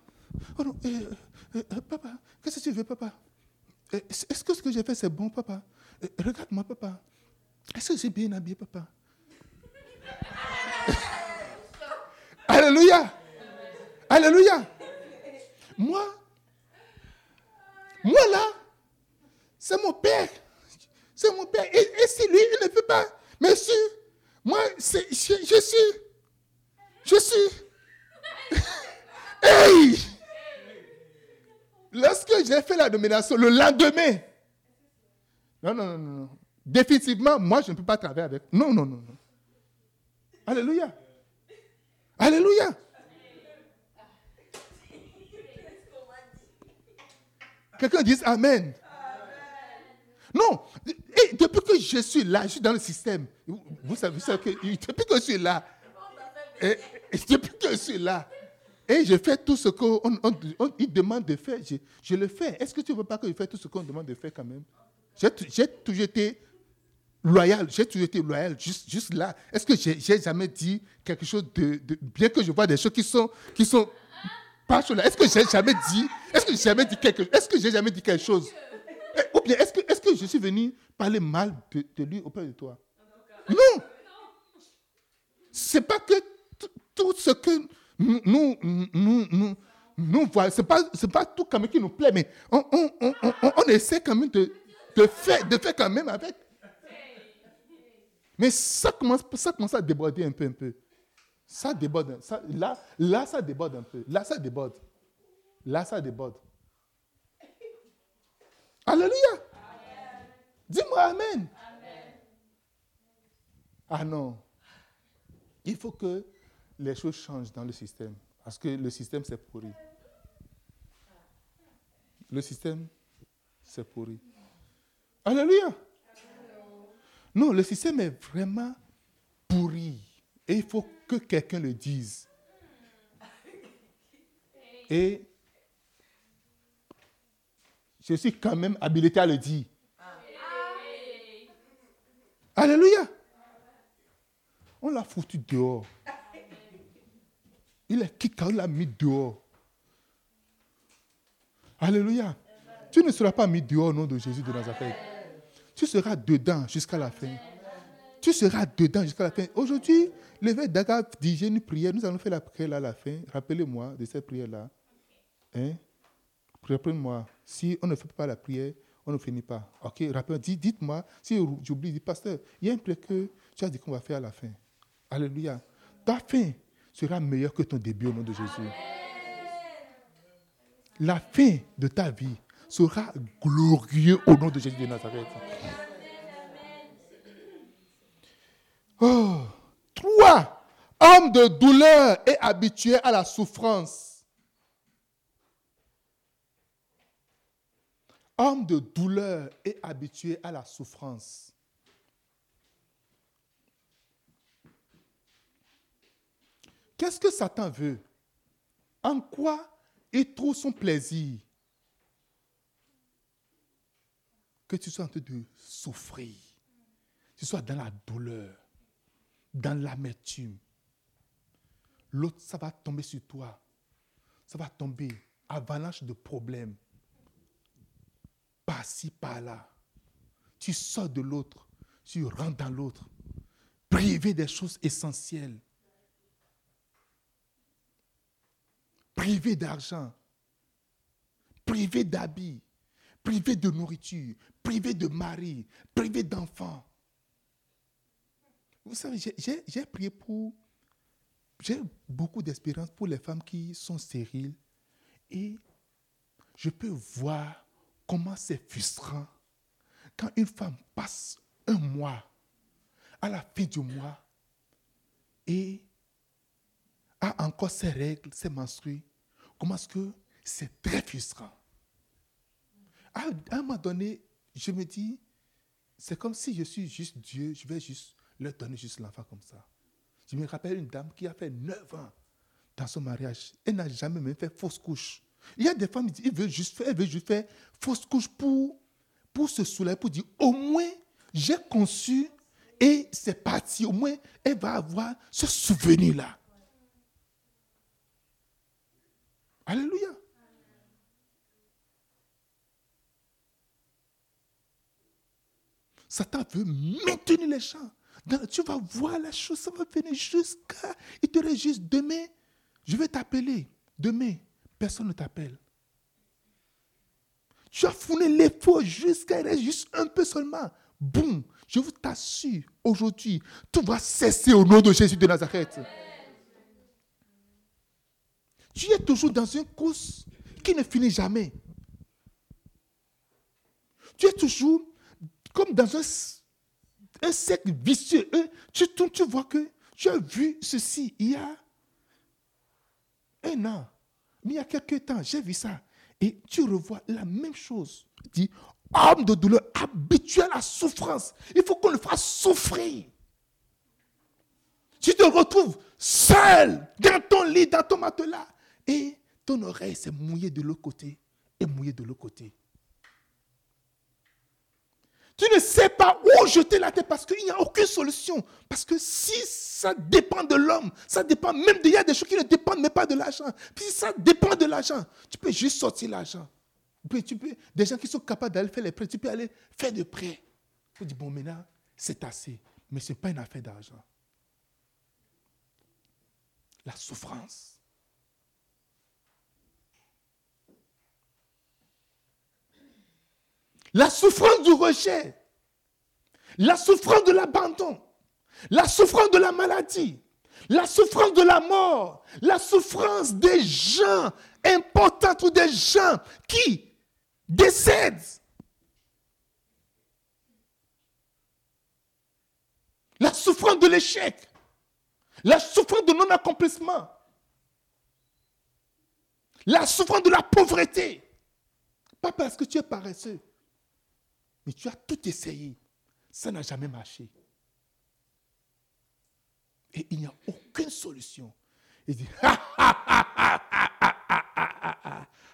oh non, euh, euh, papa, qu'est-ce que tu veux, papa? Est-ce que ce que j'ai fait, c'est bon, papa? Regarde-moi, papa. Est-ce que j'ai bien habillé, papa? *laughs* Alléluia. Alléluia. Moi, moi là, c'est mon père. C'est mon père. Et, si lui, il ne peut pas, mais si, moi, je, je suis, je suis. *laughs* hey! Lorsque j'ai fait la domination, le lendemain, non, non, non, non, définitivement, moi, je ne peux pas travailler avec. Non, non, non, non. Alléluia. Alléluia. Quelqu'un dit Amen. Non, depuis que je suis là, je suis dans le système. Vous savez, que depuis que je suis là, et, depuis que je suis là, et je fais tout ce qu'on on, demande de faire, je, le fais. Est-ce que tu ne veux pas que je fasse tout ce qu'on demande de faire quand même? J'ai toujours été loyal, j'ai toujours été loyal juste, juste là. Est-ce que j'ai jamais dit quelque chose de, Bien que je vois des choses qui sont, qui sont pas là, est-ce que j'ai jamais dit Est-ce que j'ai jamais dit quelque Est-ce que j'ai jamais dit quelque chose? eh, Ou bien est-ce que, est que je suis venu parler mal de, lui auprès de toi? Non C'est pas que tout ce que nous, nous, nous, nous, voyons, ce n'est pas, tout quand même qui nous plaît, mais on, on, on, on essaie quand même de, de, faire, de faire quand même avec. Mais ça commence, ça commence à déborder un peu, un peu. Ça déborde. Ça, là, là, ça déborde un peu. Là, ça déborde. Là, ça déborde. Alléluia. Dis-moi Amen. Ah non. Il faut que les choses changent dans le système. Parce que le système, c'est pourri. Le système, c'est pourri. Alléluia. Non, le système est vraiment pourri. Et il faut que quelqu'un le dise. Et je suis quand même habilité à le dire. Alléluia. On l'a foutu dehors. Il est qui on l'a mis dehors? Alléluia. Tu ne seras pas mis dehors au nom de Jésus de Nazareth. Tu seras dedans jusqu'à la fin. Tu seras dedans jusqu'à la fin. Aujourd'hui, l'évêque Daga dit J'ai une prière. Nous allons faire la prière à la fin. Rappelez-moi de cette prière-là. Hein? Rappelez-moi. Si on ne fait pas la prière, on ne finit pas. Ok, rappelez dites-moi. Si j'oublie, dites Pasteur, il y a une prière que tu as dit qu'on va faire à la fin. Alléluia. Ta fin sera meilleure que ton début au nom de Jésus. La fin de ta vie sera glorieux au nom de Jésus de Nazareth. Oh. Trois, homme de douleur et habitué à la souffrance. Homme de douleur et habitué à la souffrance. Qu'est-ce que Satan veut? En quoi il trouve son plaisir? Que tu sois en train de souffrir, que tu sois dans la douleur, dans l'amertume. L'autre, ça va tomber sur toi. Ça va tomber. Avalanche de problèmes. Par-ci, par-là. Tu sors de l'autre. Tu rentres dans l'autre. Privé des choses essentielles. Privé d'argent. Privé d'habits privé de nourriture, privé de mari, privé d'enfants. Vous savez, j'ai prié pour... J'ai beaucoup d'espérance pour les femmes qui sont stériles et je peux voir comment c'est frustrant quand une femme passe un mois, à la fin du mois, et a encore ses règles, ses menstrues. Comment est-ce que c'est très frustrant? À, un moment donné, je me dis, c'est comme si je suis juste Dieu, je vais juste leur donner juste l'enfant comme ça. Je me rappelle une dame qui a fait 9 ans dans son mariage. Elle n'a jamais même fait fausse couche. Il y a des femmes qui disent, elles veulent juste faire, juste faire fausse couche pour, pour se soulager, pour dire, au moins, j'ai conçu et c'est parti. Au moins, elle va avoir ce souvenir-là. Alléluia. Satan veut maintenir les gens. Tu vas voir la chose, ça va venir jusqu'à. Il te dit juste demain, je vais t'appeler. Demain, personne ne t'appelle. Tu as fourni l'effort jusqu'à il reste juste un peu seulement. Boum, je vous t'assure, aujourd'hui, tout va cesser au nom de Jésus de Nazareth. Tu es toujours dans une course qui ne finit jamais. Tu es toujours comme dans un, un cercle vicieux. Tu tu vois que tu as vu ceci il y a un an, mais il y a quelques temps, j'ai vu ça. Et tu revois la même chose. Dit, homme de douleur, habitué à la souffrance. Il faut qu'on le fasse souffrir. Tu te retrouves seul dans ton lit, dans ton matelas. Et ton oreille s'est mouillée de l'autre côté et mouillée de l'autre côté. Tu ne sais pas où jeter la tête parce qu'il n'y a aucune solution. Parce que si ça dépend de l'homme, ça dépend même de, il y a des choses qui ne dépendent même pas de l'argent. Puis si ça dépend de l'argent, tu peux juste sortir l'argent. Tu peux, des gens qui sont capables d'aller faire les prêts, tu peux aller faire des prêts. Tu dis, bon, maintenant, c'est assez. Mais ce n'est pas une affaire d'argent. La souffrance. La souffrance du rejet. La souffrance de l'abandon. La souffrance de la maladie. La souffrance de la mort. La souffrance des gens importants ou des gens qui décèdent. La souffrance de l'échec. La souffrance de non-accomplissement. La souffrance de la pauvreté. Pas parce que tu es paresseux. Mais tu as tout essayé. Ça n'a jamais marché. Et il n'y a aucune solution. Il dit,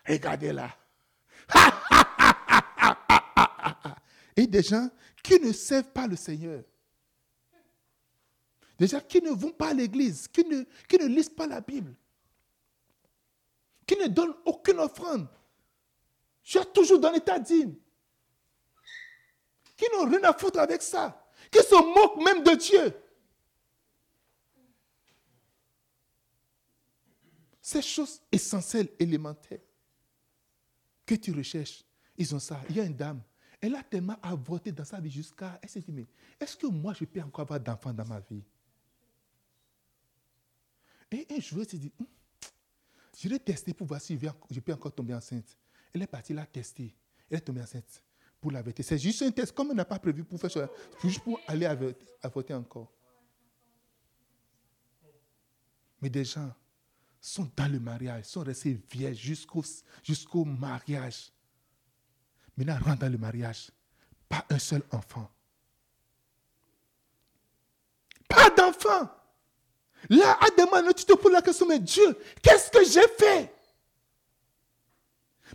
regardez là. Et des gens qui ne servent pas le Seigneur. Des gens qui ne vont pas à l'église, qui ne, qui ne lisent pas la Bible, qui ne donnent aucune offrande. Tu as toujours dans l'état dîme qui n'ont rien à foutre avec ça, qui se moquent même de Dieu. Ces choses essentielles, élémentaires, que tu recherches, ils ont ça. Il y a une dame, elle a tellement avorté dans sa vie jusqu'à... Elle s'est dit, mais est-ce que moi, je peux encore avoir d'enfants dans ma vie? Et un jour, elle s'est dit, hum, je vais tester pour voir si je peux encore tomber enceinte. Elle est partie la tester. Elle est tombée enceinte pour la vérité. C'est juste un test, comme on n'a pas prévu pour faire ça, juste pour aller à voter encore. Mais des gens sont dans le mariage, sont restés vierges jusqu'au jusqu'au mariage. Maintenant, rentrent dans le mariage. Pas un seul enfant. Pas d'enfant. Là, à demander, tu te poses la question, mais Dieu, qu'est-ce que j'ai fait?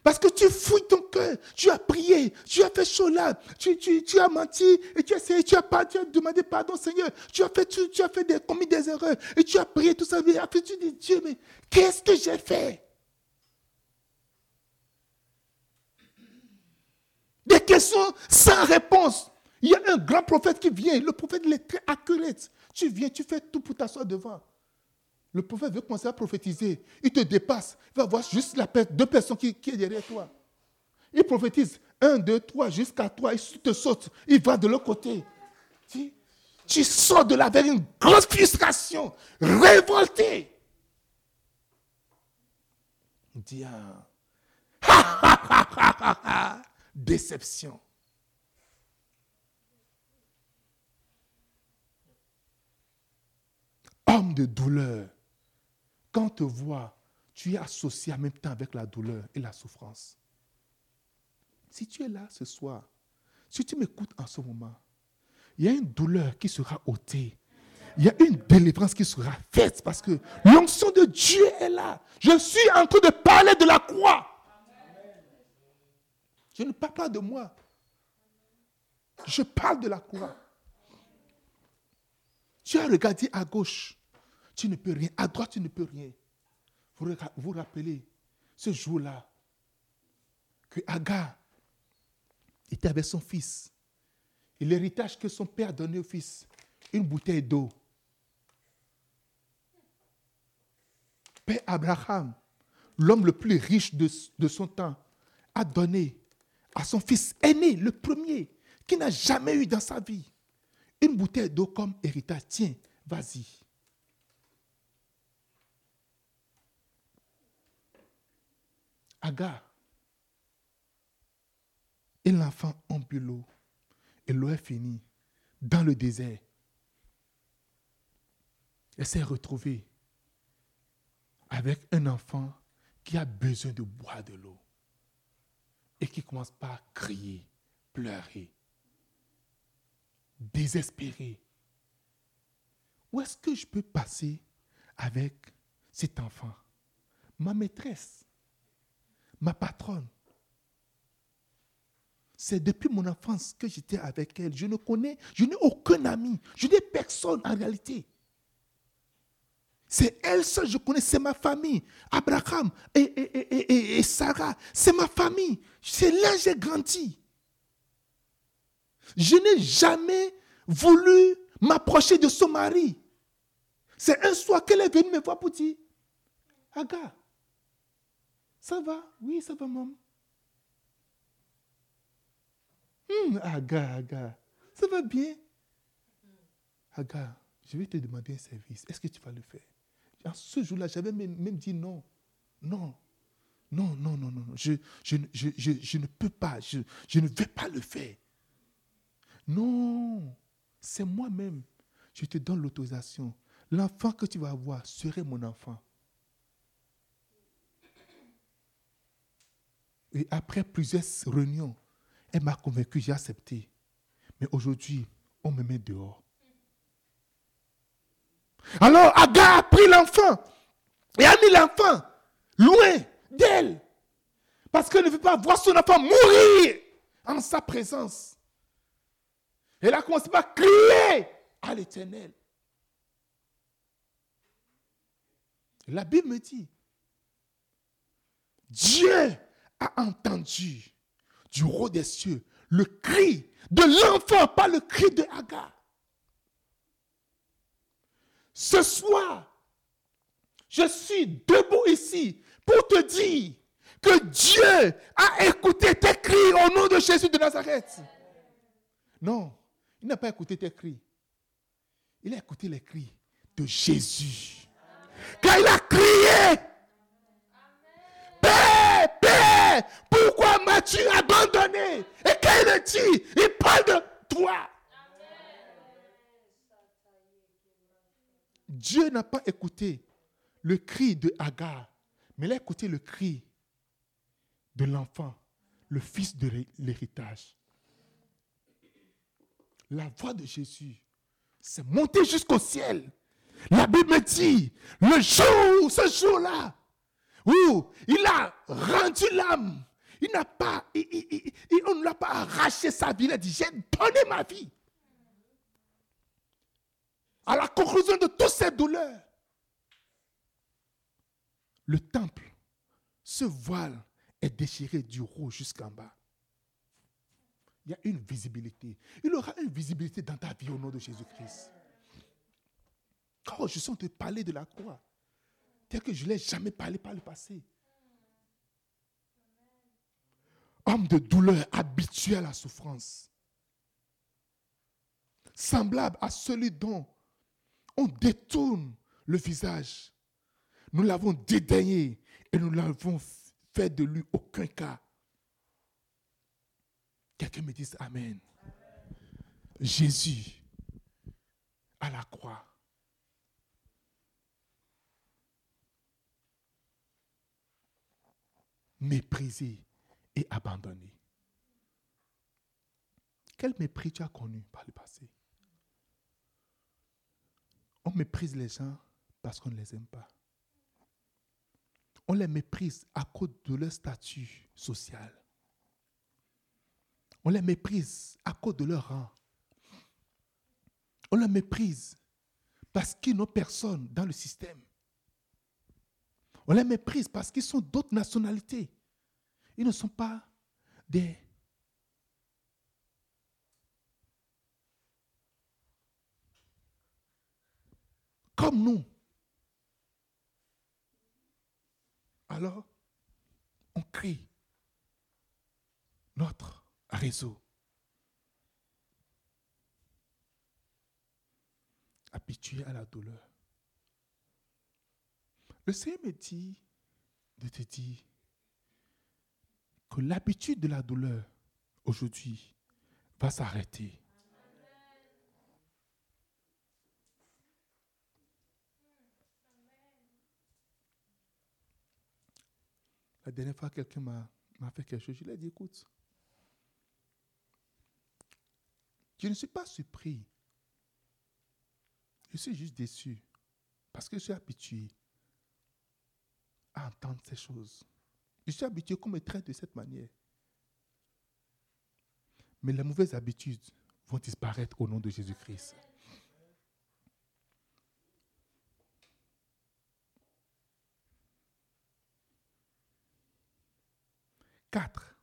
Parce que tu fouilles ton cœur, tu as prié, tu as fait cela, tu, tu, as menti. Et tu as pas, tu as demandé pardon Seigneur, tu as, fait, tu, as fait des, commis des erreurs. Et tu as prié tout ça. Et après tu dis Dieu, mais qu'est-ce que j'ai fait? Des questions sans réponse. Il y a un grand prophète qui vient, le prophète il est très accurate. Tu viens, tu fais tout pour t'asseoir devant. Le prophète veut commencer à prophétiser. Il te dépasse. Il va voir juste deux personnes qui, qui est derrière toi. Il prophétise. Un, deux, trois, jusqu'à toi. Il te saute. Il va de l'autre côté. Tu, tu sors de là avec une grosse frustration. Révolté. Dis *laughs* Déception. Homme de douleur. Quand on te voit, tu es associé en même temps avec la douleur et la souffrance. Si tu es là ce soir, si tu m'écoutes en ce moment, il y a une douleur qui sera ôtée. Il y a une délivrance qui sera faite parce que l'onction de Dieu est là. Je suis en train de parler de la croix. Je ne parle pas de moi. Je parle de la croix. Tu as regardé à gauche tu ne peux rien. À droite, tu ne peux rien. Vous vous rappelez ce jour-là que Agar était avec son fils. Et l'héritage que son père a donné au fils, une bouteille d'eau. Père Abraham, l'homme le plus riche de, de, son temps, a donné à son fils aîné, le premier, qui n'a jamais eu dans sa vie, une bouteille d'eau comme héritage. Tiens, vas-y. Agar et l'enfant bu l'eau. Et l'eau est finie dans le désert. Elle s'est retrouvée avec un enfant qui a besoin de boire de l'eau et qui commence par crier, pleurer, désespéré. Où est-ce que je peux passer avec cet enfant? Ma maîtresse, ma patronne, c'est depuis mon enfance que j'étais avec elle. Je ne connais, je n'ai aucun ami. Je n'ai personne en réalité. C'est elle seule, je connais, c'est ma famille. Abraham et, et, et Sarah, c'est ma famille. C'est là que j'ai grandi. Je n'ai jamais voulu m'approcher de son mari. C'est un soir qu'elle est venue me voir pour dire, Aga, ça va? Oui, ça va, maman. Hum, Aga, Aga, ça va bien? Aga, je vais te demander un service. Est-ce que tu vas le faire? En ce jour-là, j'avais même, dit non. Non. Non, non, non, non. Je, je, ne peux pas. Je, ne vais pas le faire. Non. C'est moi-même. Je te donne l'autorisation. L'enfant que tu vas avoir serait mon enfant. Et après plusieurs réunions, elle m'a convaincu, j'ai accepté. Mais aujourd'hui, on me met dehors. Alors Agar a pris l'enfant et a mis l'enfant loin d'elle. Parce qu'elle ne veut pas voir son enfant mourir en sa présence. Elle a commencé par crier à l'éternel. La Bible me dit, Dieu a entendu du haut des cieux le cri de l'enfant, pas le cri de Agar. Ce soir, je suis debout ici pour te dire que Dieu a écouté tes cris au nom de Jésus de Nazareth. Non, il n'a pas écouté tes cris. Il a écouté les cris de Jésus. Car il a crié pourquoi m'as-tu abandonné? Et quand il dit, il parle de toi. Dieu n'a pas écouté le cri de Agar, mais il a écouté le cri de l'enfant, le fils de l'héritage. La voix de Jésus s'est montée jusqu'au ciel. La Bible dit, le jour, ce jour-là, où il a rendu l'âme. Il n'a pas, on ne l'a pas arraché sa vie. Il a dit, j'ai donné ma vie. À la conclusion de toutes ces douleurs, le temple, ce voile est déchiré du haut jusqu'en bas. Il y a une visibilité. Il aura une visibilité dans ta vie au nom de Jésus-Christ. Quand je sens te parler de la croix, que je ne l'ai jamais parlé par le passé. Homme de douleur habitué à la souffrance. Semblable à celui dont on détourne le visage. Nous l'avons dédaigné et nous l'avons fait de lui aucun cas. Quelqu'un me dise Amen. Jésus à la croix méprisé et abandonné. Quel mépris tu as connu par le passé? On méprise les gens parce qu'on ne les aime pas. On les méprise à cause de leur statut social. On les méprise à cause de leur rang. On les méprise parce qu'ils n'ont personne dans le système. On les méprise parce qu'ils sont d'autres nationalités. Ils ne sont pas des... Comme nous. Alors, on crie notre réseau. Habitué à la douleur. Le Seigneur me dit de te dire que l'habitude de la douleur aujourd'hui va s'arrêter. La dernière fois, quelqu'un m'a, fait quelque chose. Je lui ai dit, écoute, je ne suis pas surpris. Je suis juste déçu. Parce que je suis habitué à entendre ces choses. Je suis habitué qu'on me traite de cette manière. Mais les mauvaises habitudes vont disparaître au nom de Jésus-Christ. Quatre.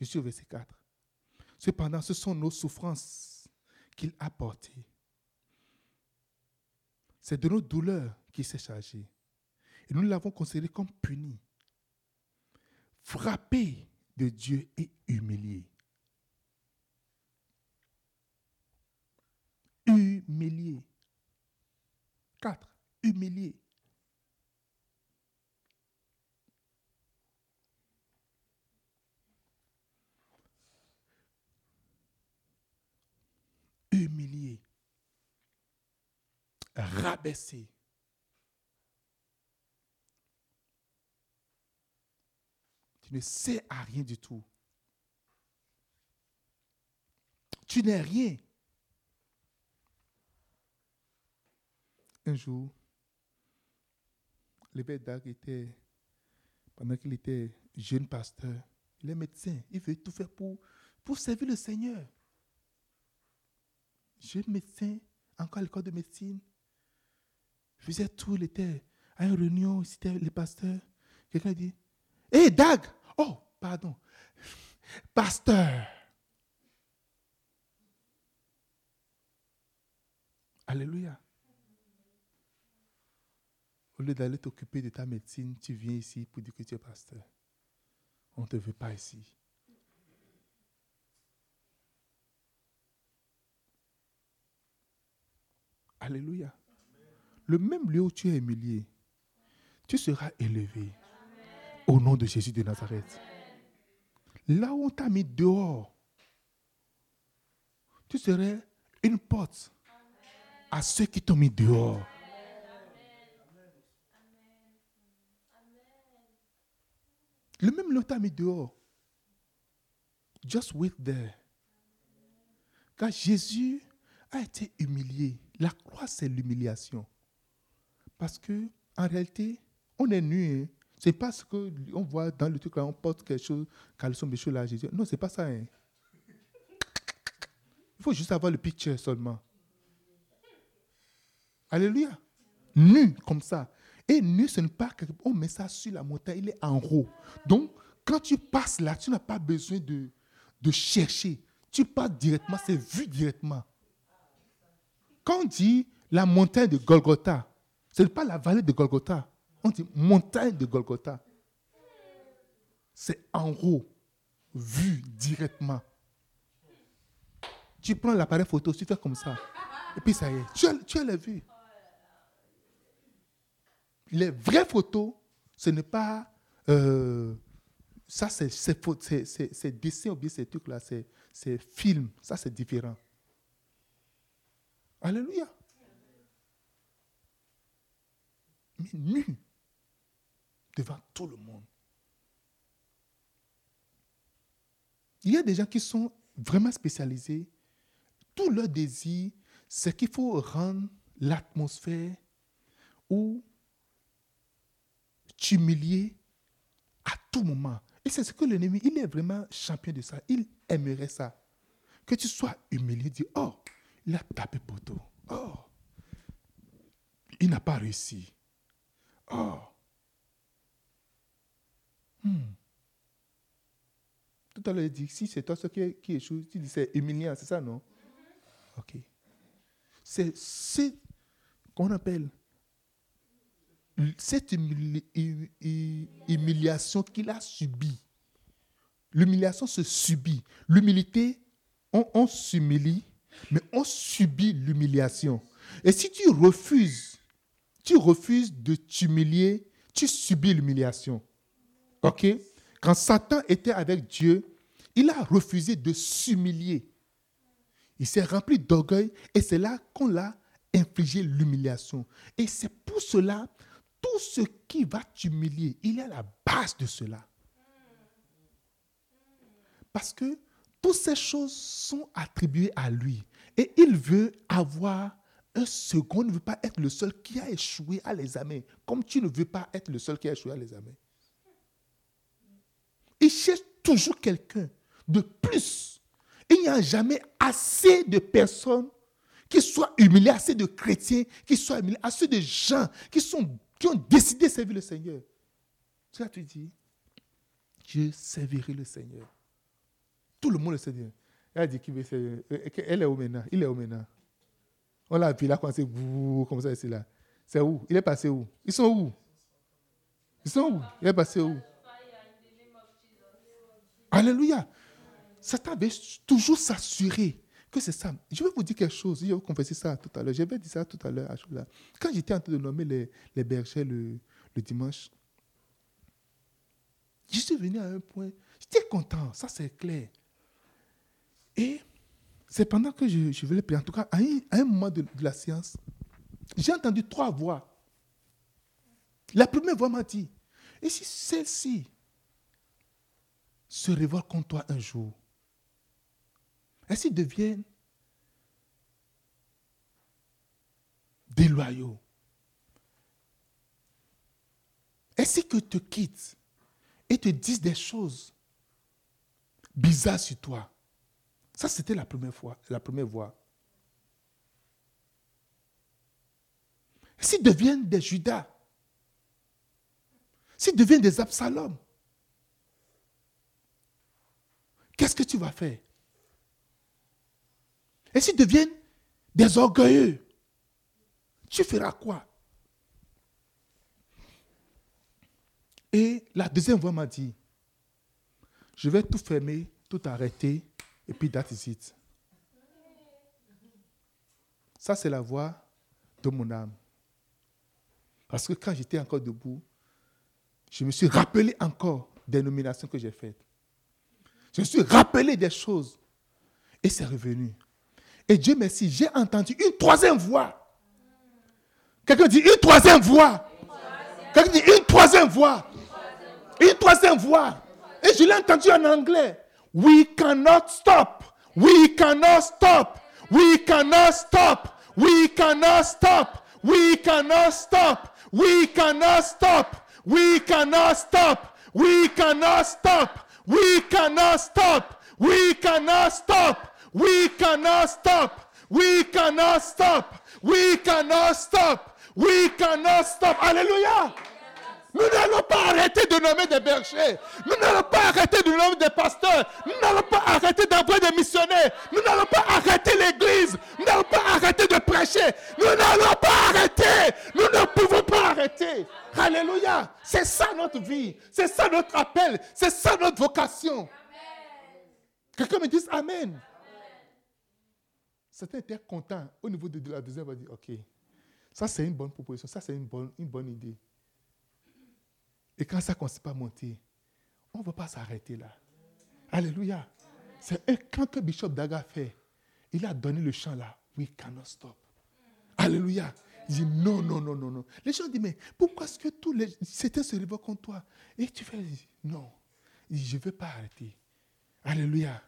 Je suis au verset 4. Cependant, ce sont nos souffrances qu'il a portées. C'est de nos douleurs qu'il s'est chargé. Et nous l'avons considéré comme puni, frappé de Dieu et humilié. Humilié. Quatre. Humilié. Humilié. Rabaissé. Ne sais à rien du tout. Tu n'es rien. Un jour, le père Dag était, pendant qu'il était jeune pasteur, il est médecin, il veut tout faire pour, pour servir le Seigneur. Jeune médecin, encore à l'école de médecine, faisait tout, il était à une réunion, c'était le pasteur. Quelqu'un dit, Hé, Dag Oh, pardon. Pasteur. Alléluia. Au lieu d'aller t'occuper de ta médecine, tu viens ici pour dire que tu es pasteur. On ne te veut pas ici. Alléluia. Le même lieu où tu es humilié, tu seras élevé. Au nom de Jésus de Nazareth. Là où on t'a mis dehors, tu serais une porte à ceux qui t'ont mis dehors. Le même lieu t'a mis dehors. Just wait there. Car Jésus a été humilié. La croix, c'est l'humiliation. Parce que, en réalité, on est nu. Hein. C'est pas ce qu'on voit dans le truc là, on porte quelque chose, caleçon, méchant là, Jésus. Non, c'est pas ça. Hein. Il faut juste avoir le picture seulement. Alléluia. Nu comme ça. Et nu, ce n'est pas on met ça sur la montagne, il est en haut. Donc, quand tu passes là, tu n'as pas besoin de, de chercher. Tu passes directement, c'est vu directement. Quand on dit la montagne de Golgotha, ce n'est pas la vallée de Golgotha. On dit montagne de Golgotha. C'est en haut, vu directement. Tu prends l'appareil photo, tu fais comme ça. Et puis ça y est, tu as, tu as la vue. Les vraies photos, ce n'est pas. Euh, ça, c'est dessin ou bien ces trucs-là, c'est film. Ça, c'est différent. Alléluia. Mais nu devant tout le monde. Il y a des gens qui sont vraiment spécialisés. Tout leur désir, c'est qu'il faut rendre l'atmosphère ou t'humilier à tout moment. Et c'est ce que l'ennemi, il est vraiment champion de ça. Il aimerait ça. Que tu sois humilié, dis, oh, il a tapé poteau. Oh, il n'a pas réussi. Oh, Hmm. Tout à l'heure, il dit, si c'est toi ce qui, qui échoue, tu dis c'est humiliant, c'est ça, non? Ok. C'est ce qu'on appelle? Cette humiliation qu'il a subie, l'humiliation se subit. L'humilité, on, on s'humilie, mais on subit l'humiliation. Et si tu refuses, tu refuses de t'humilier, tu subis l'humiliation. Quand Satan était avec Dieu, il a refusé de s'humilier. Il s'est rempli d'orgueil et c'est là qu'on l'a infligé l'humiliation. Et c'est pour cela, tout ce qui va t'humilier, il est à la base de cela. Parce que toutes ces choses sont attribuées à lui. Et il veut avoir un second, il ne veut pas être le seul qui a échoué à les amener, comme tu ne veux pas être le seul qui a échoué à les amener. Il cherche toujours quelqu'un de plus. Il n'y a jamais assez de personnes qui soient humiliées, assez de chrétiens qui soient humiliés, assez de gens qui, sont, qui ont décidé de servir le Seigneur. Tu as tu dis, je servirai le Seigneur. Tout le monde le sait. Elle a dit qu'il veut servir. Elle est où maintenant Il est où maintenant On l'a vu, il a commencé comme ça, ici, là. C'est où? Il est passé où? Ils sont où? Ils sont où? Il est passé où? Alléluia. Satan veut toujours s'assurer que c'est ça. Je vais vous dire quelque chose. Je vais vous confesser ça tout à l'heure. J'avais dit ça tout à l'heure. Quand j'étais en train de nommer les, bergers le, dimanche, je suis venu à un point. J'étais content. Ça, c'est clair. Et c'est pendant que je, je voulais prier. En tout cas, à un, moment de, de la séance, j'ai entendu trois voix. La première voix m'a dit, et si celle-ci se révolte contre toi un jour, s'ils deviennent déloyaux, si que te quittent et te disent des choses bizarres sur toi, ça c'était la première fois, la première voix. S'ils deviennent des Judas, s'ils deviennent des Absalom, qu'est-ce que tu vas faire? Et s'ils deviennent des orgueilleux, tu feras quoi? Et la deuxième voix m'a dit, je vais tout fermer, tout arrêter, et puis that is it. Ça, c'est la voix de mon âme. Parce que quand j'étais encore debout, je me suis rappelé encore des nominations que j'ai faites. Je suis rappelé des choses. Et c'est revenu. Et Dieu merci, j'ai entendu une troisième voix. Quelqu'un dit une troisième voix. Quelqu'un dit une troisième voix. Une troisième voix. Et je l'ai entendu en anglais. We cannot stop. We cannot stop. We cannot stop. We cannot stop. We cannot stop. We cannot stop. We cannot stop. We cannot stop. We cannot stop. We cannot stop. We cannot stop. We cannot stop. We cannot stop. We cannot stop. Alléluia. Nous n'allons pas arrêter de nommer des bergers. Nous n'allons pas arrêter de nommer des pasteurs. Nous n'allons pas arrêter d'envoyer des missionnaires. Nous n'allons pas arrêter l'église. Nous n'allons pas arrêter de prêcher. Nous n'allons pas arrêter. Nous ne pouvons pas arrêter. Alléluia. C'est ça notre vie. C'est ça notre appel. C'est ça notre vocation. Quelqu'un me dise Amen. Certains étaient contents au niveau de la deuxième. On va dire Ok, ça c'est une bonne proposition. Ça c'est une bonne, une bonne idée. Et quand ça ne commence pas à monter, on ne va pas s'arrêter là. Alléluia. C'est quand que Bishop Daga fait, il a donné le chant là. We cannot stop. Alléluia. Il dit non, non, non, non, non. Les gens disent, mais pourquoi est-ce que tous les. C'était se révoquent contre toi? Et tu fais, non. Il dit, je ne veux pas arrêter. Alléluia.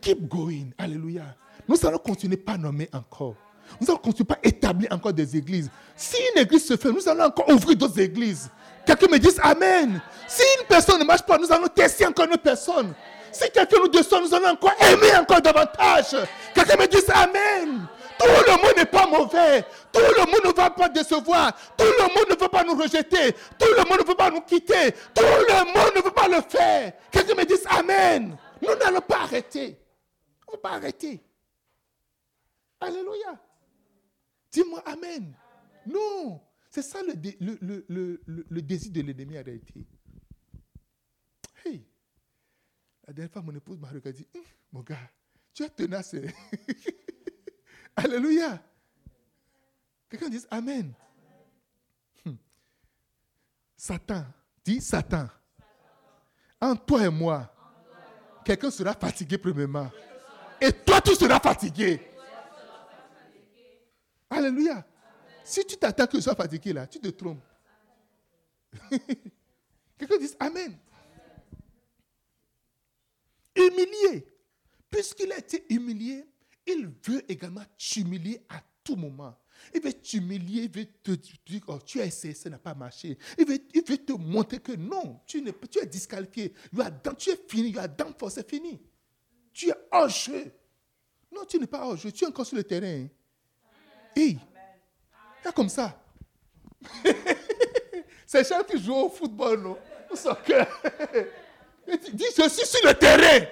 Keep going. Alléluia. Nous allons continuer pas nommer encore. Nous allons continuer pas établir encore des églises. Si une église se fait, nous allons encore ouvrir d'autres églises. Quelqu'un me dise Amen. Si une personne ne marche pas, nous allons tester encore une personne. Si quelqu'un nous descend, nous allons encore aimer encore davantage. Quelqu'un me dise Amen. Tout le monde n'est pas mauvais. Tout le monde ne va pas décevoir. Tout le monde ne veut pas nous rejeter. Tout le monde ne veut pas nous quitter. Tout le monde ne veut pas le faire. Quelqu'un me dise Amen. Nous n'allons pas arrêter. On ne va pas arrêter. Alléluia. Dis-moi Amen. Non. C'est ça le, désir de l'ennemi en réalité. Hey, la dernière fois, mon épouse m'a regardé, hum, mon gars, tu es tenace. *laughs* Alléluia. Quelqu'un dit Amen. Hum. Satan, dis Satan. En toi et moi, quelqu'un sera fatigué premièrement. Et toi, tu seras fatigué. Alléluia. Si tu t'attends que je sois fatigué là, tu te trompes. *laughs* Quelqu'un dit Amen. Humilié. Puisqu'il a été humilié, il veut également t'humilier à tout moment. Il veut t'humilier, il veut te dire, oh, tu as essayé, ça n'a pas marché. Il veut, il veut, te montrer que non, tu, tu es disqualifié. Tu, es fini, tu es fini. Tu es hors jeu. Non, tu n'es pas hors jeu, tu es encore sur le terrain. Hey, c'est comme ça. *laughs* C'est gens qui jouent au football, non? Au soccer. *laughs* Dis, je suis sur le terrain.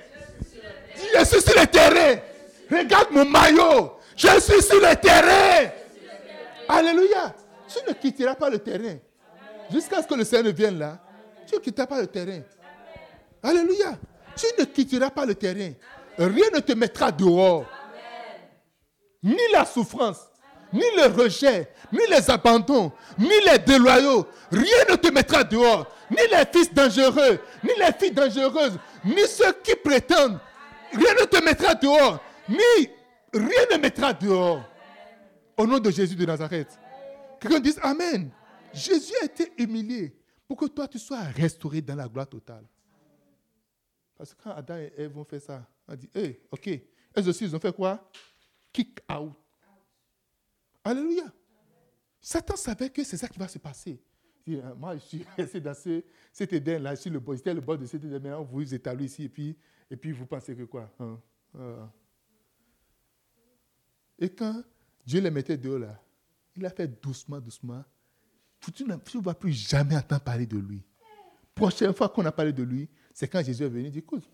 Dis, je suis sur le terrain. Regarde mon maillot. Je suis sur le terrain. Alléluia. Tu ne quitteras pas le terrain. Jusqu'à ce que le Seigneur vienne là. Tu ne quitteras pas le terrain. Alléluia. Tu ne quitteras pas le terrain. Rien ne te mettra dehors. Ni la souffrance, ni le rejet, ni les abandons, ni les déloyaux. Rien ne te mettra dehors. Ni les fils dangereux, ni les filles dangereuses, ni ceux qui prétendent. Rien ne te mettra dehors. Ni rien ne mettra dehors. Au nom de Jésus de Nazareth. Quelqu'un dise Amen. Jésus a été humilié pour que toi tu sois restauré dans la gloire totale. Parce que quand Adam et Ève vont faire ça, on dit, hé, ok. Eux aussi, ils ont fait quoi? Kick out. Alléluia. Satan savait que c'est ça qui va se passer. Moi, je suis *laughs* resté dans ce, cet Éden-là, suis le J'étais le bord de cet Éden. Maintenant, vous allé ici et puis, et puis vous pensez que quoi hein? ah. Et quand Dieu les mettait dehors là, il a fait doucement, doucement. Tu ne vas plus jamais entendre parler de lui. Prochaine fois qu'on a parlé de lui, c'est quand Jésus est venu. Il dit, écoute,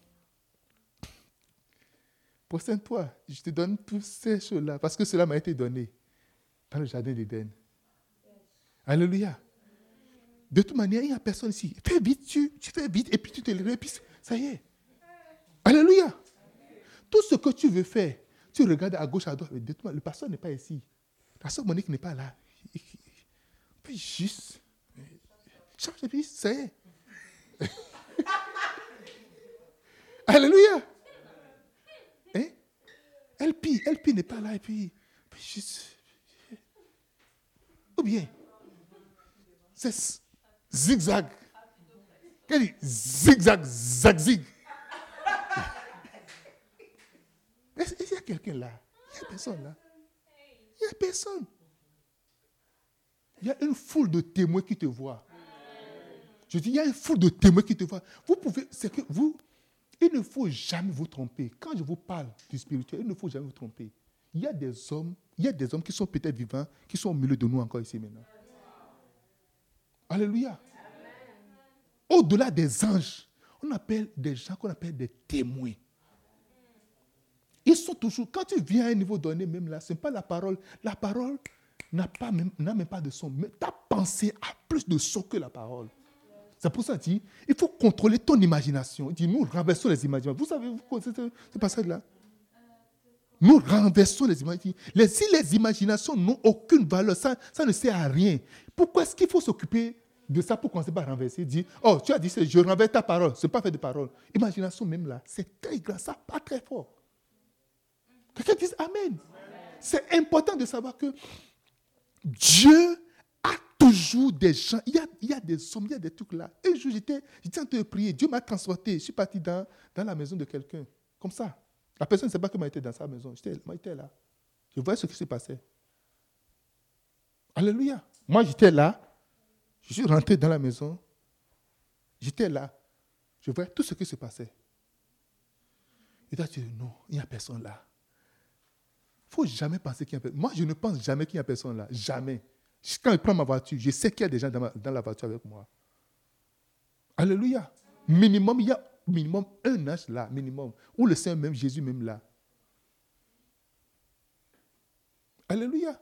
toi je te donne toutes ces choses-là parce que cela m'a été donné dans le jardin d'Éden. Alléluia. De toute manière, il n'y a personne ici. Fais vite, tu, tu fais vite et puis tu te lèves et puis ça y est. Alléluia. Tout ce que tu veux faire, tu regardes à gauche, à droite. Le pasteur n'est pas ici. La soeur Monique n'est pas là. Puis juste, change de puis ça y est. Alléluia. Hein? Elle pille, elle pille n'est pas là et puis, puis juste. Bien, c'est zigzag. Qu'est-ce dit? Zigzag, zag-zig. Est-ce qu'il y a quelqu'un là? Il n'y a personne là. Il n'y a personne. Il y a une foule de témoins qui te voient. Je dis, il y a une foule de témoins qui te voient. Vous pouvez, c'est que vous, il ne faut jamais vous tromper. Quand je vous parle du spirituel, il ne faut jamais vous tromper. Il y a des hommes, il y a des hommes qui sont peut-être vivants, qui sont au milieu de nous encore ici maintenant. Alléluia. Au-delà des anges, on appelle des gens qu'on appelle des témoins. Ils sont toujours, quand tu viens à un niveau donné, même là, ce n'est pas la parole. La parole n'a même, même pas de son. Mais ta pensée a plus de son que la parole. C'est pour ça qu'il il faut contrôler ton imagination. Il dit, nous renversons les imaginations. Vous savez, vous ce passage-là? Nous renversons les imaginations. si les imaginations n'ont aucune valeur, ça, ne sert à rien. Pourquoi est-ce qu'il faut s'occuper de ça pour commencer par renverser Dire, oh, tu as dit, je renverse ta parole. Ce n'est pas fait de parole. Imagination même là, c'est très grand, ça pas très fort. Quelqu'un dise Amen. C'est important de savoir que Dieu a toujours des gens. Il y a, il y a des hommes, il y a des trucs là. Un jour, j'étais en train de prier. Dieu m'a transporté. Je suis parti dans, dans la maison de quelqu'un. Comme ça. La personne ne sait pas que moi j'étais dans sa maison. J'étais là. Je voyais ce qui se passait. Alléluia. Moi, j'étais là. Je suis rentré dans la maison. J'étais là. Je voyais tout ce qui se passait. Et là, tu dis, non, il n'y a personne là faut jamais penser qu'il y a personne. Moi, je ne pense jamais qu'il y a personne là. Jamais. Quand je prends ma voiture, je sais qu'il y a des gens dans, la voiture avec moi. Alléluia. Minimum, il y a minimum un âge là, minimum. Ou le Seigneur même, Jésus même là. Alléluia.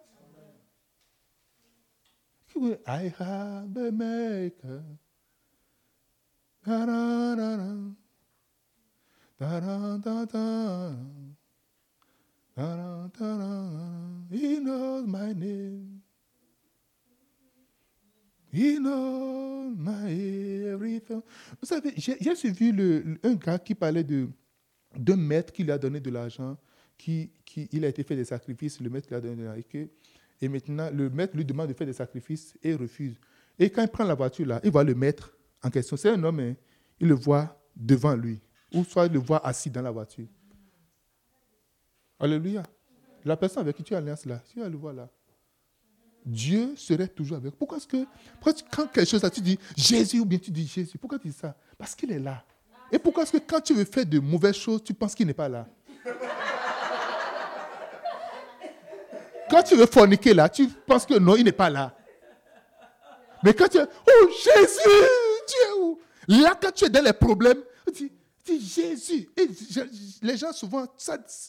I have a maker. He knows my name. He knows my everything. Vous savez, j'ai suivi un gars qui parlait de d'un maître qui lui a donné de l'argent, qui, qui, il a été fait des sacrifices, le maître lui a donné de l'argent. Et, maintenant, le maître lui demande de faire des sacrifices et il refuse. Et quand il prend la voiture là, il voit le maître en question. C'est un homme, hein. il le voit devant lui. Ou soit il le voit assis dans la voiture. Alléluia. La personne avec qui tu en alliance là, tu vas le voir là. Dieu serait toujours avec. Pourquoi est-ce que, quand quelque chose là, tu dis Jésus ou bien tu dis Jésus, pourquoi tu dis ça? Parce qu'il est là. Et pourquoi est-ce que quand tu veux faire de mauvaises choses, tu penses qu'il n'est pas là? Quand tu veux forniquer là, tu penses que non, il n'est pas là. Mais quand tu es, oh Jésus, tu es où Là, quand tu es dans les problèmes, tu dis, tu dis, Jésus. Les gens souvent,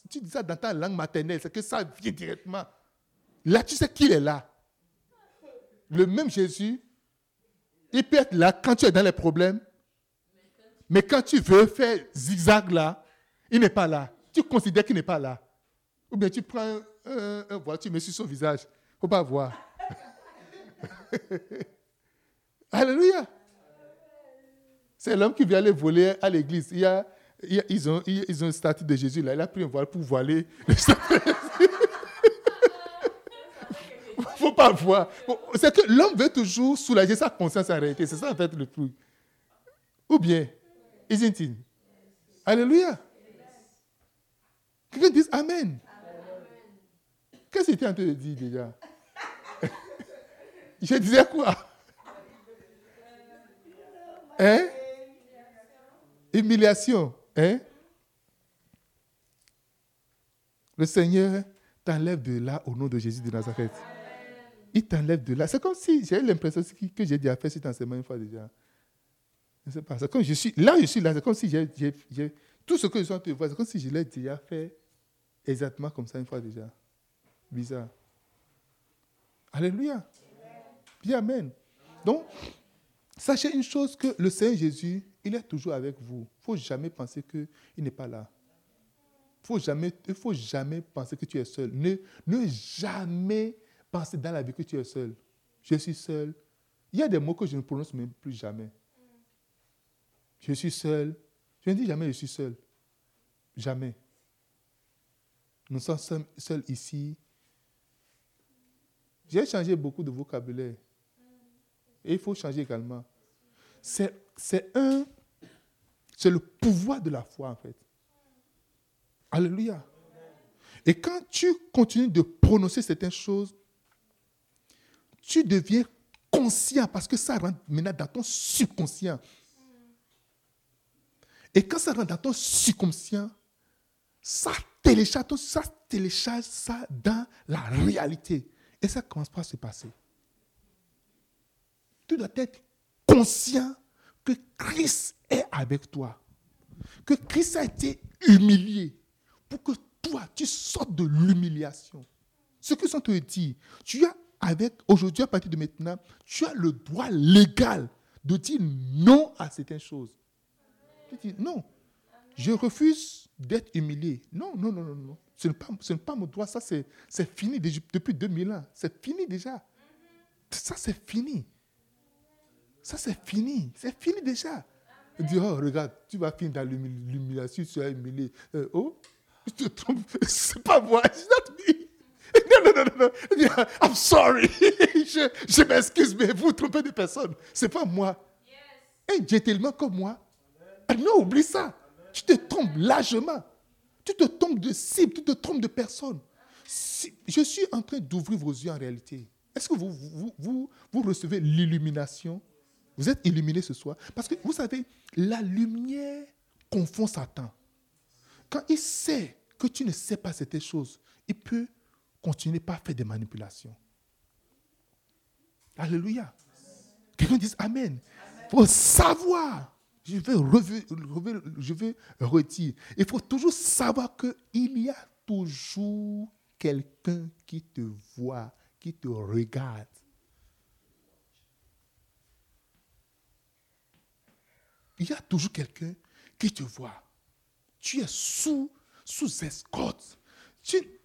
tu dis ça dans ta langue maternelle, c'est que ça vient directement. Là, tu sais qu'il est là. Le même Jésus, il peut être là quand tu es dans les problèmes. Mais quand tu veux faire zigzag là, il n'est pas là. Tu considères qu'il n'est pas là. Ou bien tu prends un, un- tu mets sur son visage. Il ne faut pas voir. *laughs* Alléluia. C'est l'homme qui vient aller voler à l'église. Ils, ont, une statue de Jésus là. Il a pris un voile pour voiler le statue voir. Bon, c'est que l'homme veut toujours soulager sa conscience en réalité. C'est ça en fait le truc. Ou bien, isn't it? Alléluia. Quelqu'un dise Amen. Qu'est-ce que tu es en train de dire déjà? *laughs* Je disais quoi? Hein? Humiliation. Hein? Le Seigneur t'enlève de là au nom de Jésus de Nazareth. Il t'enlève de là. C'est comme si j'ai l'impression que j'ai déjà fait cet enseignement une fois déjà. Ne sais pas. Comme je suis là, je suis là. C'est comme si j'ai, tout ce que je suis en train de voir, c'est comme si je l'ai déjà fait exactement comme ça une fois déjà. Bizarre. Alléluia. Bien, Amen. Donc, sachez une chose que le Seigneur Jésus, il est toujours avec vous. Il ne faut jamais penser qu'il n'est pas là. Il faut jamais, faut jamais penser que tu es seul. Ne, ne jamais penser dans la vie que tu es seul. Je suis seul. Il y a des mots que je ne prononce même plus jamais. Je suis seul. Je ne dis jamais je suis seul. Jamais. Nous sommes seuls, ici. J'ai changé beaucoup de vocabulaire. Et il faut changer également. C'est c'est un, c'est le pouvoir de la foi en fait. Alléluia. Et quand tu continues de prononcer certaines choses, tu deviens conscient parce que ça rentre maintenant dans ton subconscient. Et quand ça rentre dans ton subconscient, ça télécharge, ça télécharge ça dans la réalité. Et ça commence par se passer. Tu dois être conscient que Christ est avec toi. Que Christ a été humilié pour que toi, tu sortes de l'humiliation. Ce que ça te dit, tu as avec, aujourd'hui, à partir de maintenant, tu as le droit légal de dire non à certaines choses. Tu dis non, je refuse d'être humilié. Non, non, non, non, non. Ce n'est pas, ce pas mon droit, ça c'est c'est fini depuis 2000 ans. C'est fini déjà. Ça c'est fini. Ça c'est fini. C'est fini déjà. Il dit, oh, regarde, tu vas finir dans l'humi- l'humiliation, tu vas humilié. Euh, oh, tu te trompes. *laughs* C'est pas moi, it's not me. *laughs* Non, non, non, non, non. I'm sorry. *laughs* je je m'excuse, mais vous trompez de personne. C'est pas moi. Un gentleman comme moi, ah non, oublie ça. Tu te trompes largement. Tu te trompes de cible, tu te trompes de personne. Si- je suis en train d'ouvrir vos yeux en réalité. Est-ce que vous, vous, vous, vous recevez l'illumination? Vous êtes illuminé ce soir? Parce que vous savez, la lumière confond Satan. Quand il sait que tu ne sais pas certaines choses, il peut continuez pas à faire des manipulations. Alléluia. Quelqu'un dit Amen. Il faut savoir. Je vais, revenir, retirer. Il faut toujours savoir qu'il y a toujours quelqu'un qui te voit, qui te regarde. Il y a toujours quelqu'un qui te voit. Tu es sous, sous escorte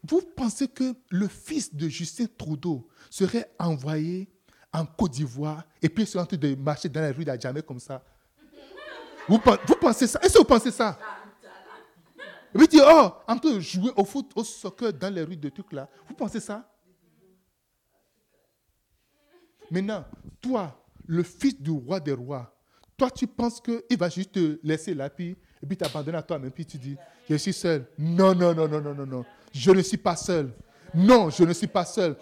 vous pensez que le fils de Justin Trudeau serait envoyé en Côte d'Ivoire et puis serait en train de marcher dans la rue d'Adjamé comme ça vous, vous pensez ça? Est-ce que vous pensez ça? Puis dire, oh, en train de jouer au foot, au soccer dans les rues de trucs là. Vous pensez ça? Maintenant, toi, le fils du roi des rois, toi, tu penses qu'il va juste te laisser là, puis, et puis t'abandonner à toi-même, puis tu dis, je suis seul. Non, non, non, non, non, non, non. Je ne suis pas seul. Non, je ne suis pas seul.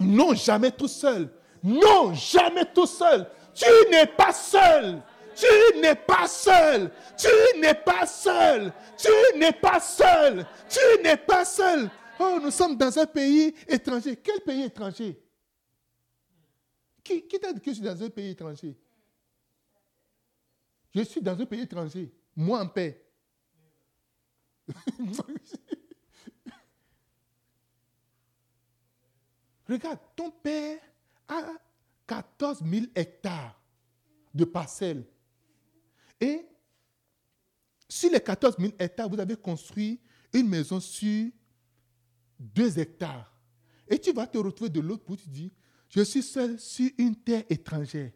Non, jamais tout seul. Non, jamais tout seul. Tu n'es pas seul. Tu n'es pas seul. Tu n'es pas seul. Tu n'es pas seul. Tu n'es pas seul. Oh, nous sommes dans un pays étranger. Quel pays étranger? Qui, t'a dit que je suis dans un pays étranger? Je suis dans un pays étranger. Moi en paix. *laughs* Regarde, ton père a 14 000 hectares de parcelles. Et sur les 14 000 hectares, vous avez construit une maison sur 2 hectares. Et tu vas te retrouver de l'autre bout, tu dis, je suis seul sur une terre étrangère.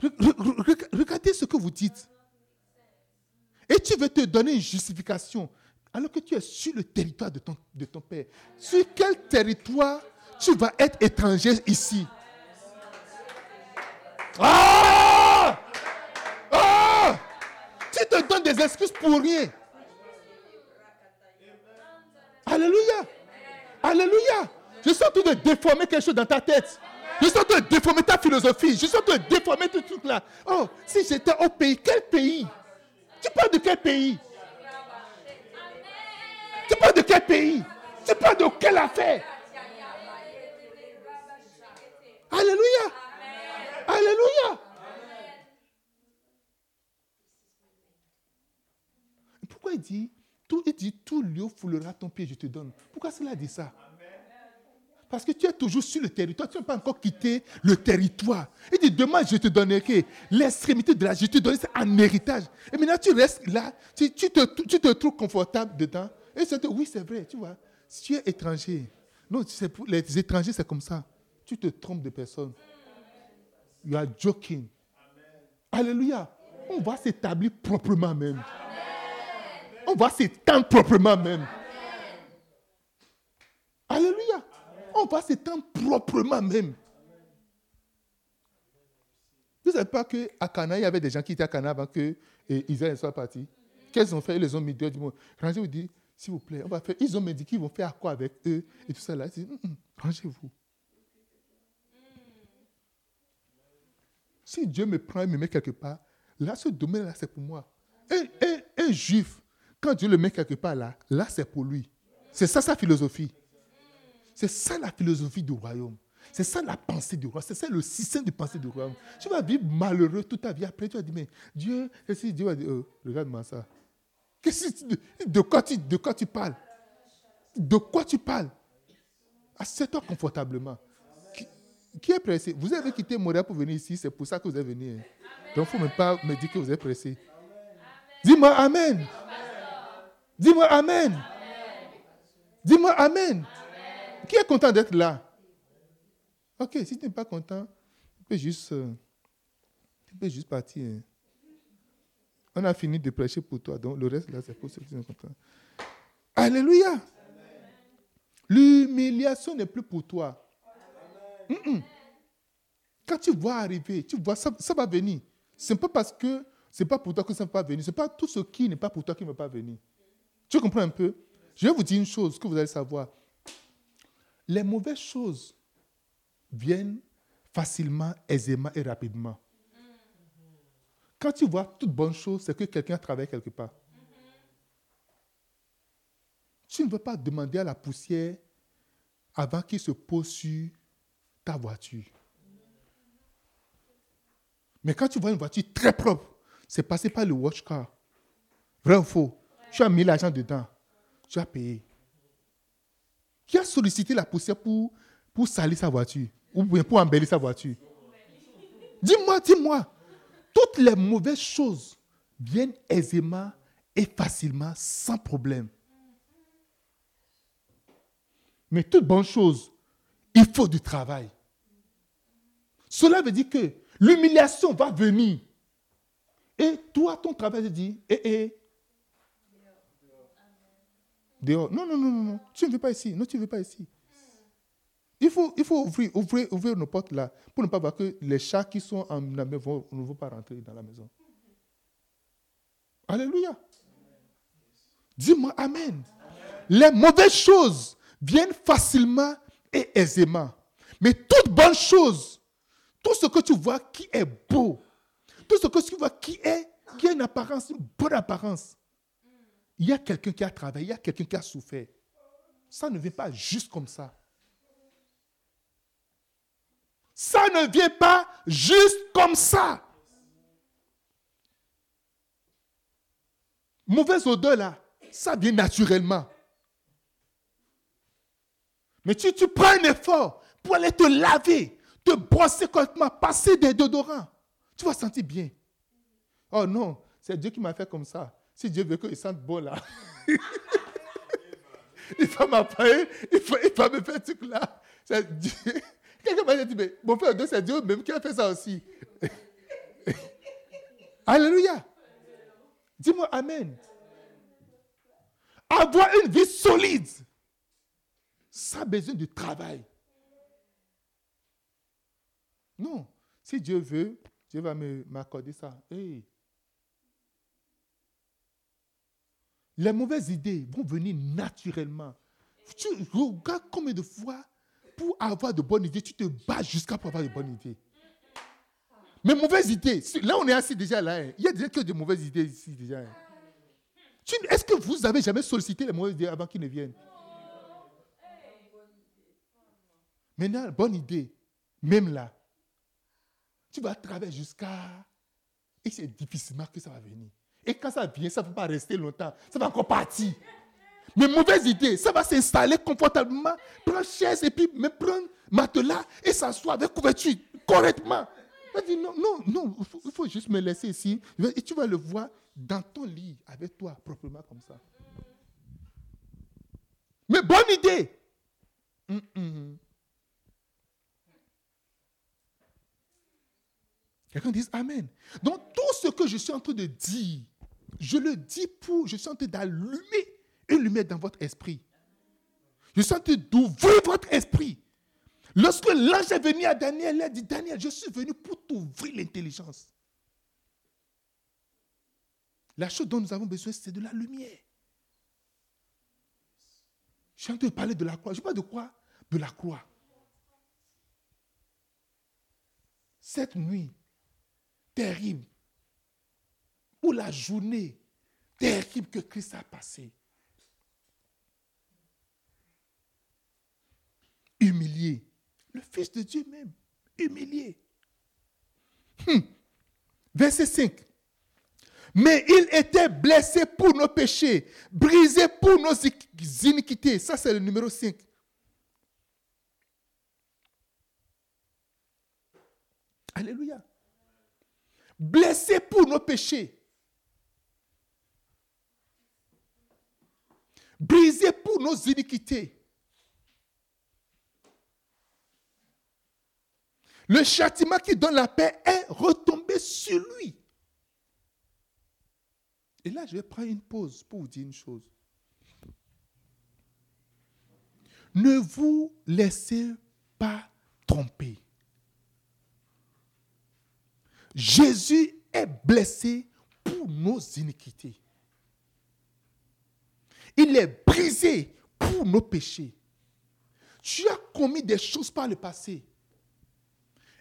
Regardez ce que vous dites. Et tu veux te donner une justification alors que tu es sur le territoire de ton, de ton père. Sur quel territoire tu vas être étranger ici? Ah Ah Tu te donnes des excuses pour rien. Alléluia. Alléluia. Je suis en train de déformer quelque chose dans ta tête. Je suis en train de déformer ta philosophie. Je suis en train de déformer tout truc là. Oh, si j'étais au pays, quel pays? Tu parles de quel pays? Quel pays Tu parles de quelle affaire? Alléluia. Alléluia. Pourquoi il dit, tout, il dit, tout lieu foulera ton pied, je te donne. Pourquoi cela dit ça? Parce que tu es toujours sur le territoire, tu n'as pas encore quitté le territoire. Il dit, demain, je te donnerai l'extrémité de la, je te donnerai en héritage. Et maintenant, tu restes là, tu te trouves confortable dedans. Et oui, c'est vrai, tu vois. Si tu es étranger, non, les étrangers, c'est comme ça tu te trompes de personne. You are joking. Alléluia. On va s'établir proprement même. On va s'étendre proprement même. Alléluia. On va s'étendre proprement même. Vous ne savez pas qu'à Cana, il y avait des gens qui étaient à Cana avant que Israël soit parti. Qu'est-ce qu'ils ont fait? Ils les ont mis dehors du monde. Rangez vous dit, s'il vous plaît, on va faire. Ils ont dit qu'ils vont faire quoi avec eux et tout ça là? Hum, hum, rangez-vous. Si Dieu me prend et me met quelque part, là, ce domaine-là, c'est pour moi. Un, juif, quand Dieu le met quelque part là, là, c'est pour lui. C'est ça sa philosophie. C'est ça la philosophie du royaume. C'est ça la pensée du roi. C'est ça le système de pensée du royaume. Tu vas vivre malheureux toute ta vie. Après, tu vas dire, mais Dieu, qu'est-ce Dieu va dire, oh, regarde-moi ça. De, quoi tu, de quoi tu parles? De quoi tu parles? Assieds-toi confortablement. Qui est pressé? Vous avez quitté Montréal pour venir ici, c'est pour ça que vous êtes venu. Hein. Donc, il ne faut même pas me dire que vous êtes pressé. Dis-moi Amen. Dis-moi Amen. Dis-moi Amen. Qui est content d'être là? Ok, si tu n'es pas content, tu peux juste, euh, tu peux juste partir. On a fini de prêcher pour toi, donc le reste là, c'est pour ceux qui sont contents. Alléluia. L'humiliation n'est plus pour toi. Quand tu vois arriver, tu vois, ça, ça va venir. Ce n'est pas parce que ce n'est pas pour toi que ça ne va pas venir. Ce n'est pas tout ce qui n'est pas pour toi qui ne va pas venir. Tu comprends un peu? Je vais vous dire une chose que vous allez savoir. Les mauvaises choses viennent facilement, aisément et rapidement. Quand tu vois toute bonne chose, c'est que quelqu'un travaille quelque part. Tu ne veux pas demander à la poussière avant qu'il se pose sur ta voiture. Mais quand tu vois une voiture très propre, c'est passé par le watch car. Vrai ou faux Tu as mis l'argent dedans. Tu as payé. Qui a sollicité la poussière pour, pour salir sa voiture Ou pour embellir sa voiture? Dis-moi, dis-moi. Toutes les mauvaises choses viennent aisément et facilement, sans problème. Mais toute bonne chose, il faut du travail. Cela veut dire que l'humiliation va venir. Et toi, ton travail, je dis, eh, eh. Dehors. Non, non, non, non, non. Tu ne veux pas ici. Non, tu ne veux pas ici. Il faut, il faut ouvrir, ouvrir, ouvrir nos portes là pour ne pas voir que les chats qui sont en la maison ne vont pas rentrer dans la maison. Alléluia. Dis-moi Amen. Les mauvaises choses viennent facilement et aisément. Mais toute bonne chose, tout ce que tu vois qui est beau, tout ce que tu vois qui est, qui a une apparence, une bonne apparence, il y a quelqu'un qui a travaillé, il y a quelqu'un qui a souffert. Ça ne vient pas juste comme ça. Ça ne vient pas juste comme ça. Mauvaise odeur là, ça vient naturellement. Mais si tu prends un effort pour aller te laver, te brosser complètement, passer des déodorants, tu vas sentir bien. Oh non, c'est Dieu qui m'a fait comme ça. Si Dieu veut qu'il sente bon là, *laughs* il va m'appeler, il, il va me faire ce truc là. C'est Dieu. Quelqu'un m'a dit, mais mon frère, c'est Dieu même qui a fait ça aussi. *laughs* Alléluia. Dis-moi Amen. Avoir une vie solide, ça a besoin de travail. Non. Si Dieu veut, Dieu va m'accorder ça. Les mauvaises idées vont venir naturellement. Tu regardes combien de fois, pour avoir de bonnes idées, tu te bats jusqu'à pour avoir de bonnes idées. Mais mauvaises idées, là on est assis déjà là. Hein. Il y a déjà que de mauvaises idées ici déjà. Hein. Est-ce que vous avez jamais sollicité les mauvaises idées avant qu'ils ne viennent? Maintenant, bonne idée, même là, tu vas travailler jusqu'à... Et c'est difficilement que ça va venir. Et quand ça vient, ça ne va pas rester longtemps. Ça va encore partir. Mais mauvaise idée, ça va s'installer confortablement, prendre chaise et puis me prendre matelas et s'asseoir avec couverture correctement. dit non, non, non, il faut, juste me laisser ici. Et tu vas le voir dans ton lit avec toi, proprement comme ça. Mais bonne idée. Hum, hum, hum. Quelqu'un dit Amen. Donc tout ce que je suis en train de dire, je le dis pour, je suis en train d'allumer dans votre esprit. Je suis en train d'ouvrir votre esprit. Lorsque l'ange est venu à Daniel, il a dit, Daniel, je suis venu pour t'ouvrir l'intelligence. La chose dont nous avons besoin, c'est de la lumière. Je suis en train de parler de la croix. Je pas de quoi? De la croix. Cette nuit, terrible, ou la journée terrible que Christ a passée. Humilié. Le Fils de Dieu même, humilié. Hum. Verset 5. Mais il était blessé pour nos péchés, brisé pour nos iniquités. Ça, c'est le numéro 5. Alléluia blessé pour nos péchés, brisé pour nos iniquités. Le châtiment qui donne la paix est retombé sur lui. Et là, je vais prendre une pause pour vous dire une chose. Ne vous laissez pas tromper. Jésus est blessé pour nos iniquités. Il est brisé pour nos péchés. Tu as commis des choses par le passé.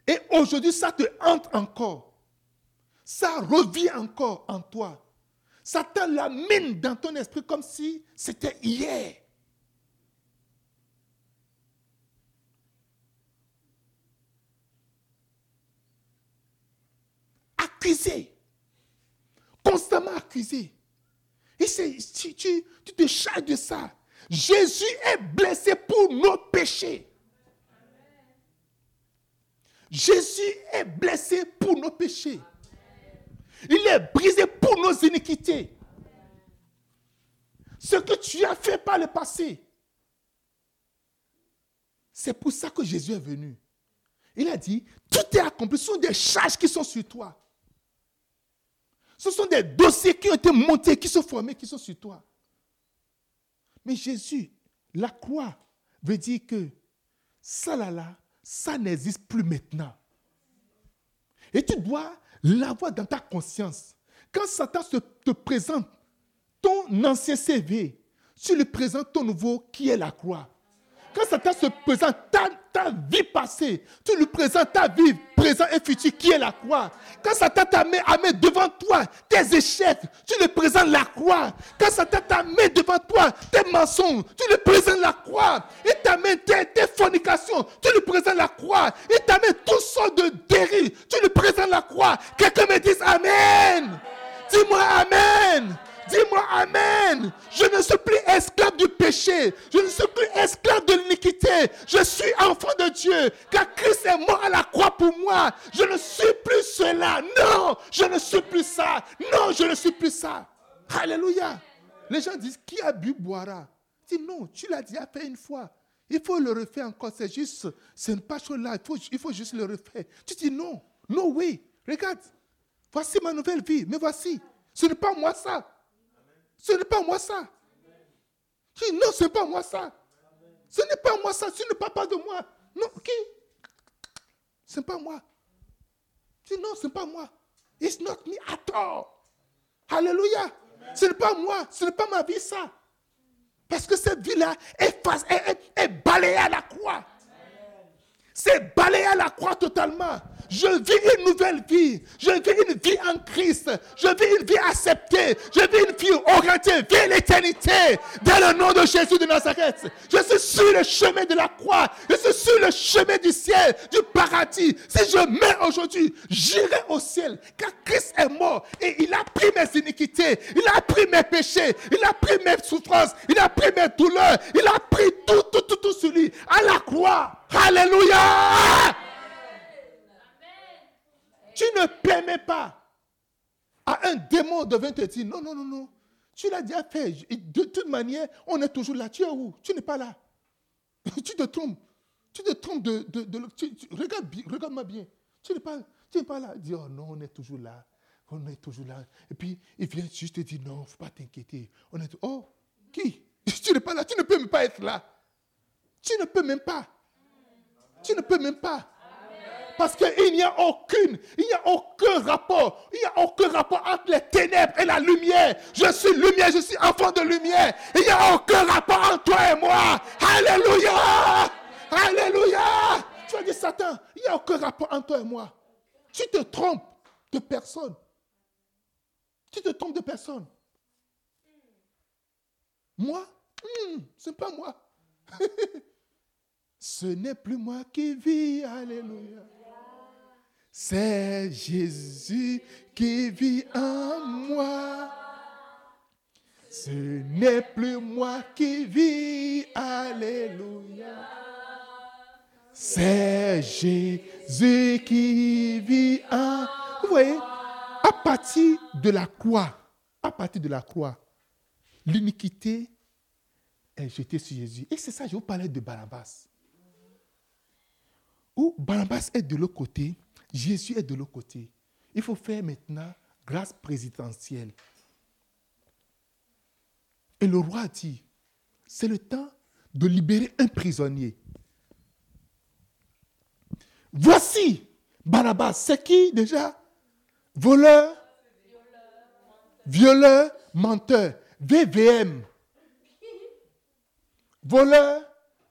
Et aujourd'hui, ça te hante encore. Ça revient encore en toi. Ça te l'amène dans ton esprit comme si c'était hier. accusé. Constamment accusé. Et tu, tu, tu te charges de ça. Jésus est blessé pour nos péchés. Jésus est blessé pour nos péchés. Il est brisé pour nos iniquités. Ce que tu as fait par le passé. C'est pour ça que Jésus est venu. Il a dit, tout est accompli. Ce sont des charges qui sont sur toi. Ce sont des dossiers qui ont été montés, qui sont formés, qui sont sur toi. Mais Jésus, la croix, veut dire que là ça n'existe plus maintenant. Et tu dois l'avoir dans ta conscience. Quand Satan se, te présente ton ancien CV, tu lui présentes ton nouveau qui est la croix. Quand Satan se présente ta, ta vie passée, tu lui présentes ta vie présent et futur qui est la croix. Quand Satan t'a mis, devant toi tes échecs, tu lui présentes la croix. Quand Satan t'a mis devant toi tes mensonges, tu lui présentes la croix. Il t'a mis tes, tes, fornications, tu lui présentes la croix. Il t'a mis toutes sortes de dérives, tu lui présentes la croix. Quelqu'un me dise Amen. Dis-moi Amen. Dis-moi Amen. Je ne suis plus esclave du péché. Je ne suis plus esclave de l'iniquité. Je suis enfant de Dieu. Car Christ est mort à la croix pour moi. Je ne suis plus cela. Non, je ne suis plus ça. Non, je ne suis plus ça. Alléluia. Les gens disent, qui a bu boira? Dis non, tu l'as déjà fait une fois. Il faut le refaire encore. C'est juste, ce n'est pas chose là. Il faut, il faut juste le refaire. Tu dis non, non, oui. Regarde, voici ma nouvelle vie. Mais voici, ce n'est pas moi ça. Ce n'est pas moi ça. Qui non, ce n'est pas moi ça. Ce n'est pas moi ça. Ce n'est pas, pas de moi. Non, qui? Ce n'est pas moi. Dis non, ce n'est pas moi. It's not me at all. Alléluia. Ce n'est pas moi. Ce n'est pas ma vie ça. Parce que cette vie-là est, est, est balayée à la croix. C'est balayé à la croix totalement. Je vis une nouvelle vie. Je vis une vie en Christ. Je vis une vie acceptée. Je vis une vie orientée vers l'éternité. Dans le nom de Jésus de Nazareth. Je suis sur le chemin de la croix. Je suis sur le chemin du ciel, du paradis. Si je meurs aujourd'hui, j'irai au ciel. Car Christ est mort et il a pris mes iniquités. Il a pris mes péchés. Il a pris mes souffrances. Il a pris mes douleurs. Il a pris tout, tout, tout, tout sur lui. À la croix. Alléluia. Tu ne permets pas à un démon de venir te dire non, non, non, non. Tu l'as déjà fait. De toute manière, on est toujours là. Tu es où? Tu n'es pas là. *laughs* tu te trompes. Tu te trompes de. de, regarde, regarde-moi bien. Tu n'es pas, pas là. Dis, oh non, on est toujours là. On est toujours là. Et puis, il vient juste te dire non, il ne faut pas t'inquiéter. On est. Oh, qui? *laughs* Tu n'es pas là. Tu ne peux même pas être là. Tu ne peux même pas. Tu ne peux même pas. Parce qu'il n'y a aucune, il n'y a aucun rapport, il n'y a aucun rapport entre les ténèbres et la lumière. Je suis lumière, je suis enfant de lumière. Il n'y a aucun rapport entre toi et moi. Alléluia! Alléluia! Tu as dit Satan, il n'y a aucun rapport entre toi et moi. Tu te trompes de personne. Tu te trompes de personne. Moi, hmm, ce n'est pas moi. *laughs* Ce n'est plus moi qui vis, alléluia. C'est Jésus qui vit en moi. Ce n'est plus moi qui vis, alléluia. C'est Jésus qui vit en... Vous voyez, à partir de la croix, à partir de la croix, l'iniquité est jetée sur Jésus. Et c'est ça, je vous parlais de Barabbas. Où Barabbas est de l'autre côté, Jésus est de l'autre côté. Il faut faire maintenant grâce présidentielle. Et le roi dit, c'est le temps de libérer un prisonnier. Voici Barabbas, c'est qui déjà? Voleur, violeur, menteur, VVM. Voleur,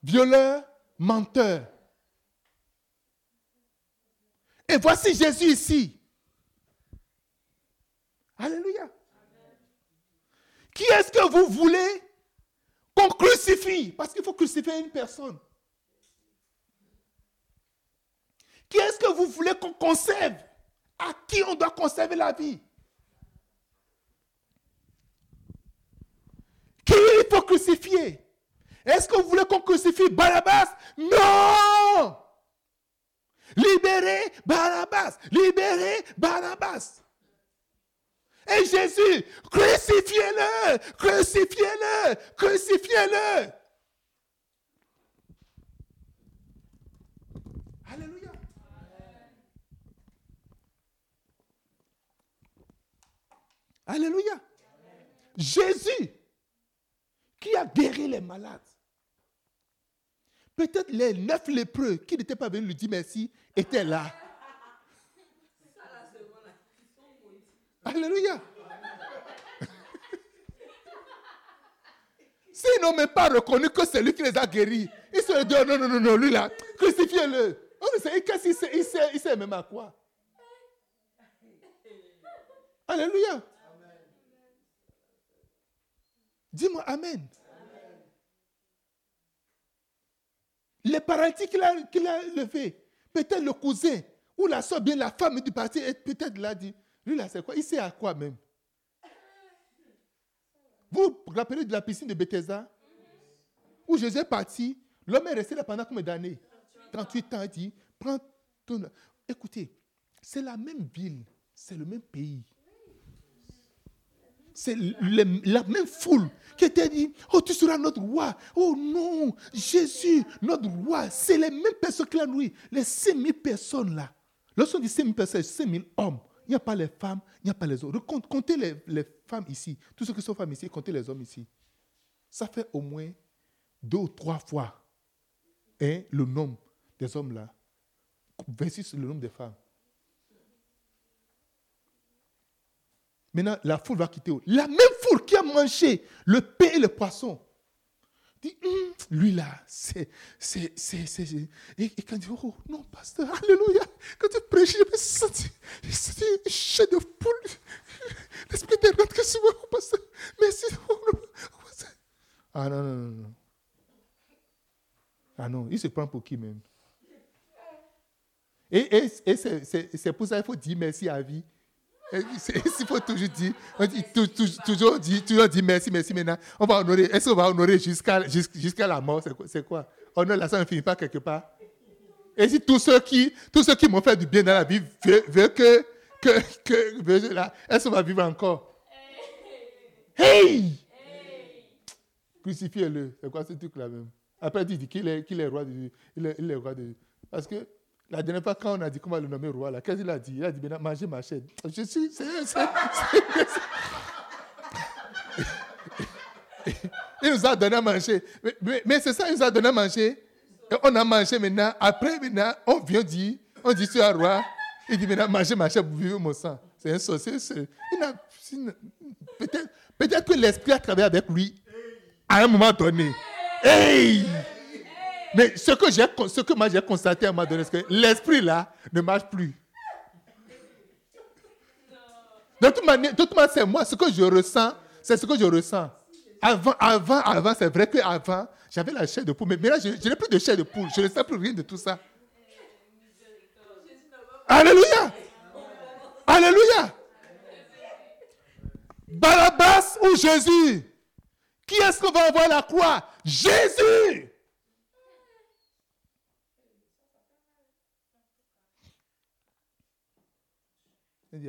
violeur, menteur. Et voici Jésus ici. Alléluia. Qui est-ce que vous voulez qu'on crucifie? Parce qu'il faut crucifier une personne. Qui est-ce que vous voulez qu'on conserve? À qui on doit conserver la vie? Qui il faut crucifier? Est-ce que vous voulez qu'on crucifie Barabbas? Non Libérez Barabbas. Libérez Barabbas. c'est Jésus. Crucifiez-le, crucifiez-le, crucifiez-le. Alléluia. Alléluia. Jésus qui a guéri les malades. Peut-être les neuf lépreux qui n'étaient pas venus lui dire merci étaient là. Alléluia. *laughs* S'ils n'ont même pas reconnu que c'est lui qui les a guéris, ils se disent non, non, non, non, lui là, crucifiez-le. On ne sait, il sait, il sait, il sait même à quoi. Alléluia. Dis-moi Amen. Les paralytiques qu'il a, qu'il a levé, peut-être le cousin ou la soeur, bien la femme du parti, peut-être l'a dit. Lui là, c'est quoi? Il sait à quoi même? Vous vous rappelez de la piscine de Bethesda? Où Jésus est parti, l'homme est resté là pendant combien d'années? 38 ans, il dit, prends ton... Écoutez, c'est la même ville, c'est le même pays c'est la même foule qui était dit, oh tu seras notre roi. Oh non, Jésus, notre roi. C'est les mêmes personnes l'ont nourri. Les 5000 personnes là. Lorsqu'on dit 5000 personnes, 5000 hommes. Il n'y a pas les femmes, il n'y a pas les autres. Comptez les, les, femmes ici. Tous ceux qui sont femmes ici, comptez les hommes ici. Ça fait au moins deux ou trois fois hein, le nombre des hommes là versus le nombre des femmes. Maintenant, la foule va quitter. La même foule qui a mangé le pain et le poisson. Dit, hum, lui là, c'est. c'est, c'est, c'est et, et, quand il dit, oh non, pasteur, alléluia, quand tu prêches, je me sens c'est une chair de poule. L'esprit de rentre que sur moi, oh, pasteur, merci. Oh, oh, ah non, non, non, non. Ah non, il se prend pour qui même? Et, et, et c'est, c'est pour ça qu'il faut dire merci à vie. Il faut toujours dire, on toujours, dire, merci, merci maintenant. On va honorer. Est-ce qu'on va honorer jusqu'à jusqu'à la mort? C'est quoi Honore la ça ne finit pas quelque part. Et si tous ceux qui, qui m'ont fait du bien dans la vie veulent, que, que, que là, est-ce qu'on va vivre encore? Hey, Crucifiez-le. C'est quoi ce truc-là même? Après, il dit qu'il est, qu'il est roi de il est, il est roi de Parce que la dernière fois, quand on a dit comment le nommer roi, qu'est-ce qu'il a dit Il a dit maintenant, mangez ma chaîne. Je suis. il nous a donné à manger. Mais, c'est ça, il nous a donné à manger. Et on a mangé maintenant. Après, maintenant, on vient dire on dit tu es roi. Il dit maintenant, mangez ma chaîne pour vivre mon sang. C'est un sorcier. Peut-être peut que l'esprit a travaillé avec lui à un moment donné. Hey! Mais ce que, ce que moi j'ai constaté à un moment donné, c'est que l'esprit là ne marche plus. De toute manière, c'est moi, ce que je ressens, c'est ce que je ressens. Avant, avant, avant, c'est vrai qu'avant, j'avais la chair de poule, mais maintenant, je, n'ai plus de chair de poule. Je ne sais plus rien de tout ça. Alléluia! Alléluia! Barabbas ou Jésus? Qui est-ce qu'on va envoyer à la croix? Jésus! Il dit,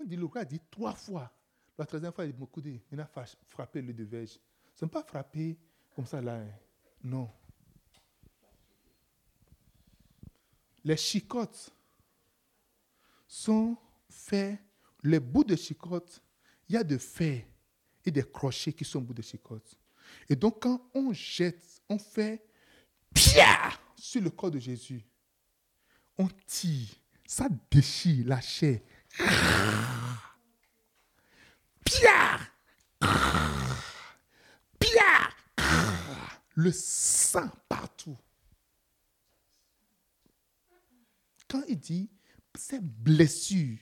on dit, le a dit trois fois. La troisième fois, il dit, il a frappé le de verge. Ce n'est pas frappé comme ça là. Hein. Non. Les chicottes sont faits, les bouts de chicottes, il y a des fer et des crochets qui sont au bout de chicottes. Et donc, quand on jette, on fait pia sur le corps de Jésus, on tire, ça déchire la chair, Pierre Pierre Le sang partout. Quand il dit c'est blessure,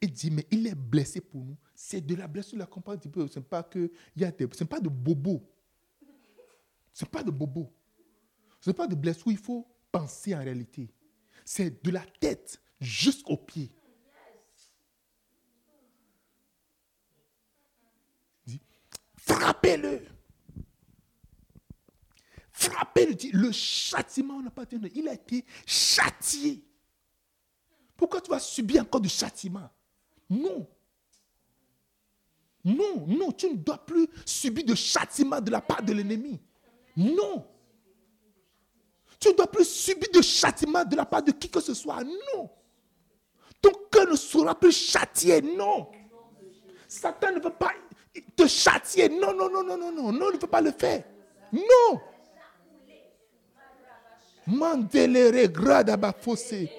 il dit mais il est blessé pour nous. C'est de la blessure la comprendre un petit peu. Pas de bobo. Ce n'est pas de bobo. Ce n'est pas de blessure. Il faut penser en réalité. C'est de la tête jusqu'aux pieds. Frappez-le. Frappez-le. Le châtiment n'a pas. Il a été châtié. Pourquoi tu vas subir encore du châtiment? Non. Non, non, tu ne dois plus subir de châtiment de la part de l'ennemi. Non. Tu ne dois plus subir de châtiment de la part de qui que ce soit. Non. Ton cœur ne sera plus châtié. Non. Satan ne veut pas te châtier. Non, non, non, non, non, non. Non, il ne veut pas le faire. Non. Mandele grada fossé.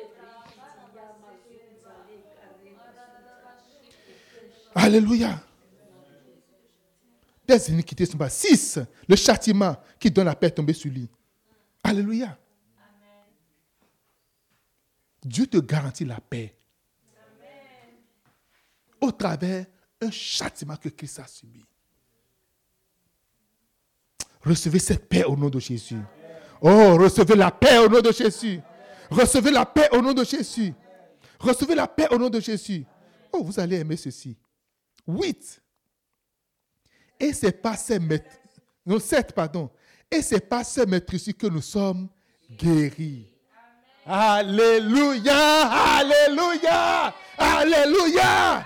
Alléluia. Des iniquités sont pas. Six, le châtiment qui donne la paix tombé sur lui. Alléluia. Dieu te garantit la paix. Au travers un châtiment que Christ a subi. Recevez cette paix au nom de Jésus. Oh, recevez la paix au nom de Jésus. Recevez la paix au nom de Jésus. Recevez la paix au nom de Jésus. Oh, vous allez aimer ceci. 8. Et c'est pas ces maîtres. Non, 7, pardon. Et c'est pas ces maîtres ici que nous sommes guéris. Alléluia, Alléluia, Alléluia.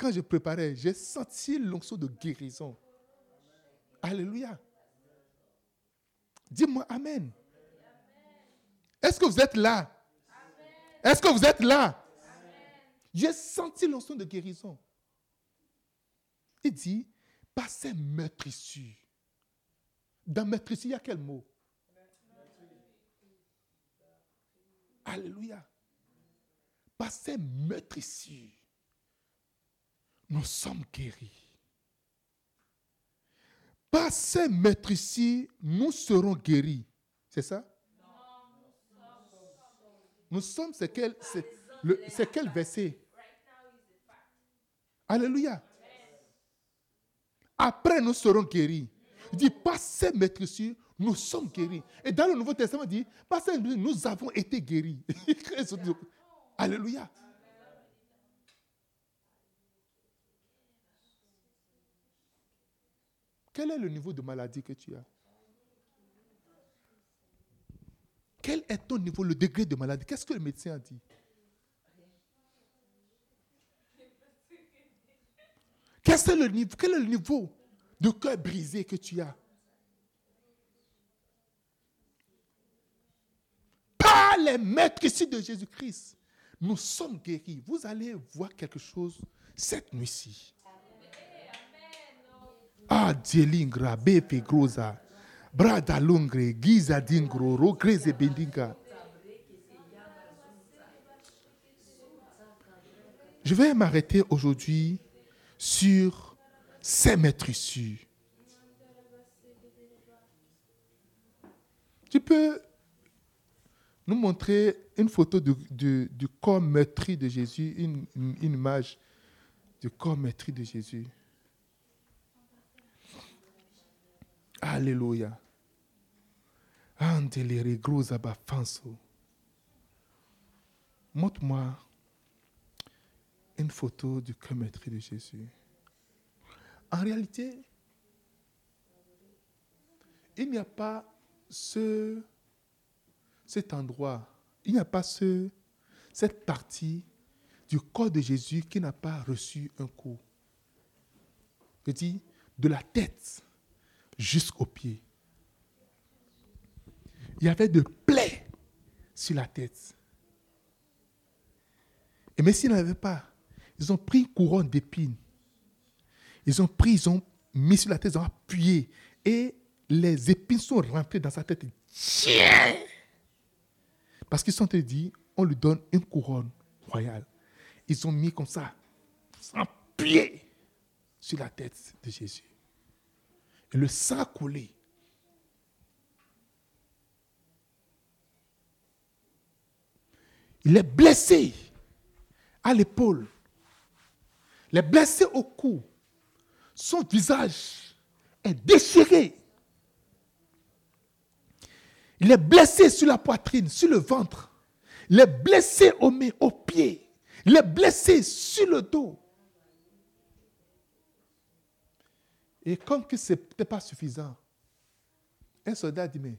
Quand je préparais, j'ai senti l'onction de guérison. Alléluia. Dis-moi Amen. Est-ce que vous êtes là? Est-ce que vous êtes là? J'ai senti l'onction de guérison. Il dit, par ces meurtrissures. Dans meurtrissure, il y a quel mot? Alléluia. Par meurtrissures, nous sommes guéris. Par ces meurtrissures, nous serons guéris. C'est ça? Nous sommes, c'est quel, verset? Alléluia. Après, nous serons guéris. Il dit, par ces maîtrises, nous sommes guéris. Et dans le Nouveau Testament, il dit, par nous avons été guéris. *laughs* Alléluia. Quel est le niveau de maladie que tu as? Quel est ton niveau, le degré de maladie? Qu'est-ce que le médecin a dit? Quel est le niveau, quel est le niveau de cœur brisé que tu as? Par les maîtres ici de Jésus-Christ, nous sommes guéris. Vous allez voir quelque chose cette nuit-ci. Je vais m'arrêter aujourd'hui sur ces maîtrisses. Tu peux nous montrer une photo du, corps meurtri de Jésus, une, une image du corps meurtri de Jésus. Alléluia. Montre-moi une photo du cœur de Jésus. En réalité, il n'y a pas ce, cet endroit, il n'y a pas ce, cette partie du corps de Jésus qui n'a pas reçu un coup. Je dis, de la tête jusqu'aux pieds. Il y avait de plaies sur la tête. Et mais s'ils n'avaient pas, ils ont pris une couronne d'épines. Ils ont pris, ils ont mis sur la tête, ils ont appuyé. Et les épines sont rentrées dans sa tête. Parce qu'ils sont dit, on lui donne une couronne royale. Ils ont mis comme ça, sans pied, sur la tête de Jésus. Le sang coulé. Il est blessé à l'épaule. Il est blessé au cou. Son visage est déchiré. Il est blessé sur la poitrine, sur le ventre. Il est blessé aux mains, aux pieds. Il est blessé sur le dos. Et comme que ce n'était pas suffisant, un soldat dit, mais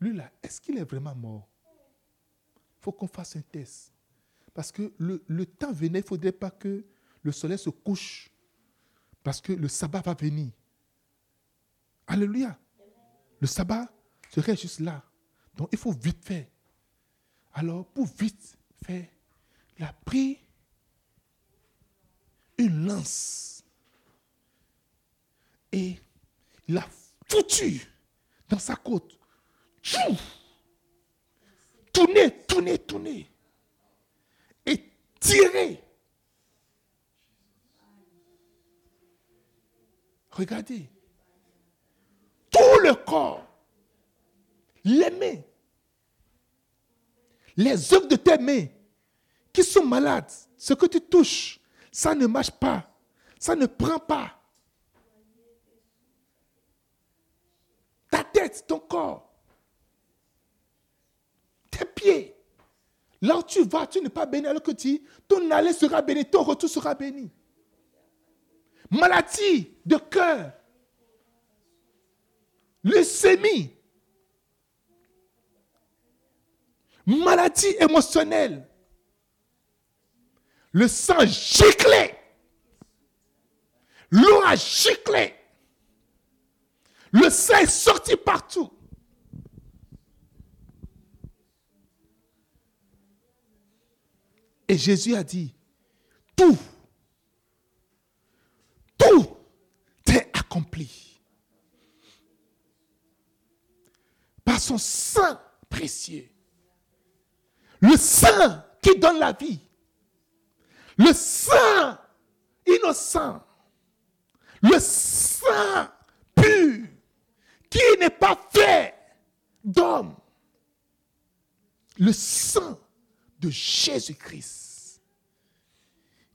lui là, est-ce qu'il est vraiment mort? Il faut qu'on fasse un test. Parce que le, le temps venait, il ne faudrait pas que le soleil se couche. Parce que le sabbat va venir. Alléluia. Le sabbat serait juste là. Donc il faut vite faire. Alors, pour vite faire, il a pris une lance et il a foutu dans sa côte. Tourner, tourner, tourner. Et tirer. Regardez. Tout le corps. Les mains. Les œuvres de tes mains qui sont malades. Ce que tu touches, ça ne marche pas. Ça ne prend pas. Ta tête, ton corps, tes pieds. Là où tu vas, tu n'es pas béni alors que tu, ton aller sera béni, ton retour sera béni. Maladie de cœur, leucémie, maladie émotionnelle, le sang giclé, l'eau a giclé, le sang est sorti partout. Et Jésus a dit, tout, tout est accompli. Par son sang précieux. Le sang qui donne la vie. Le sang innocent. Le sang pur qui n'est pas fait d'homme. Le sang de Jésus-Christ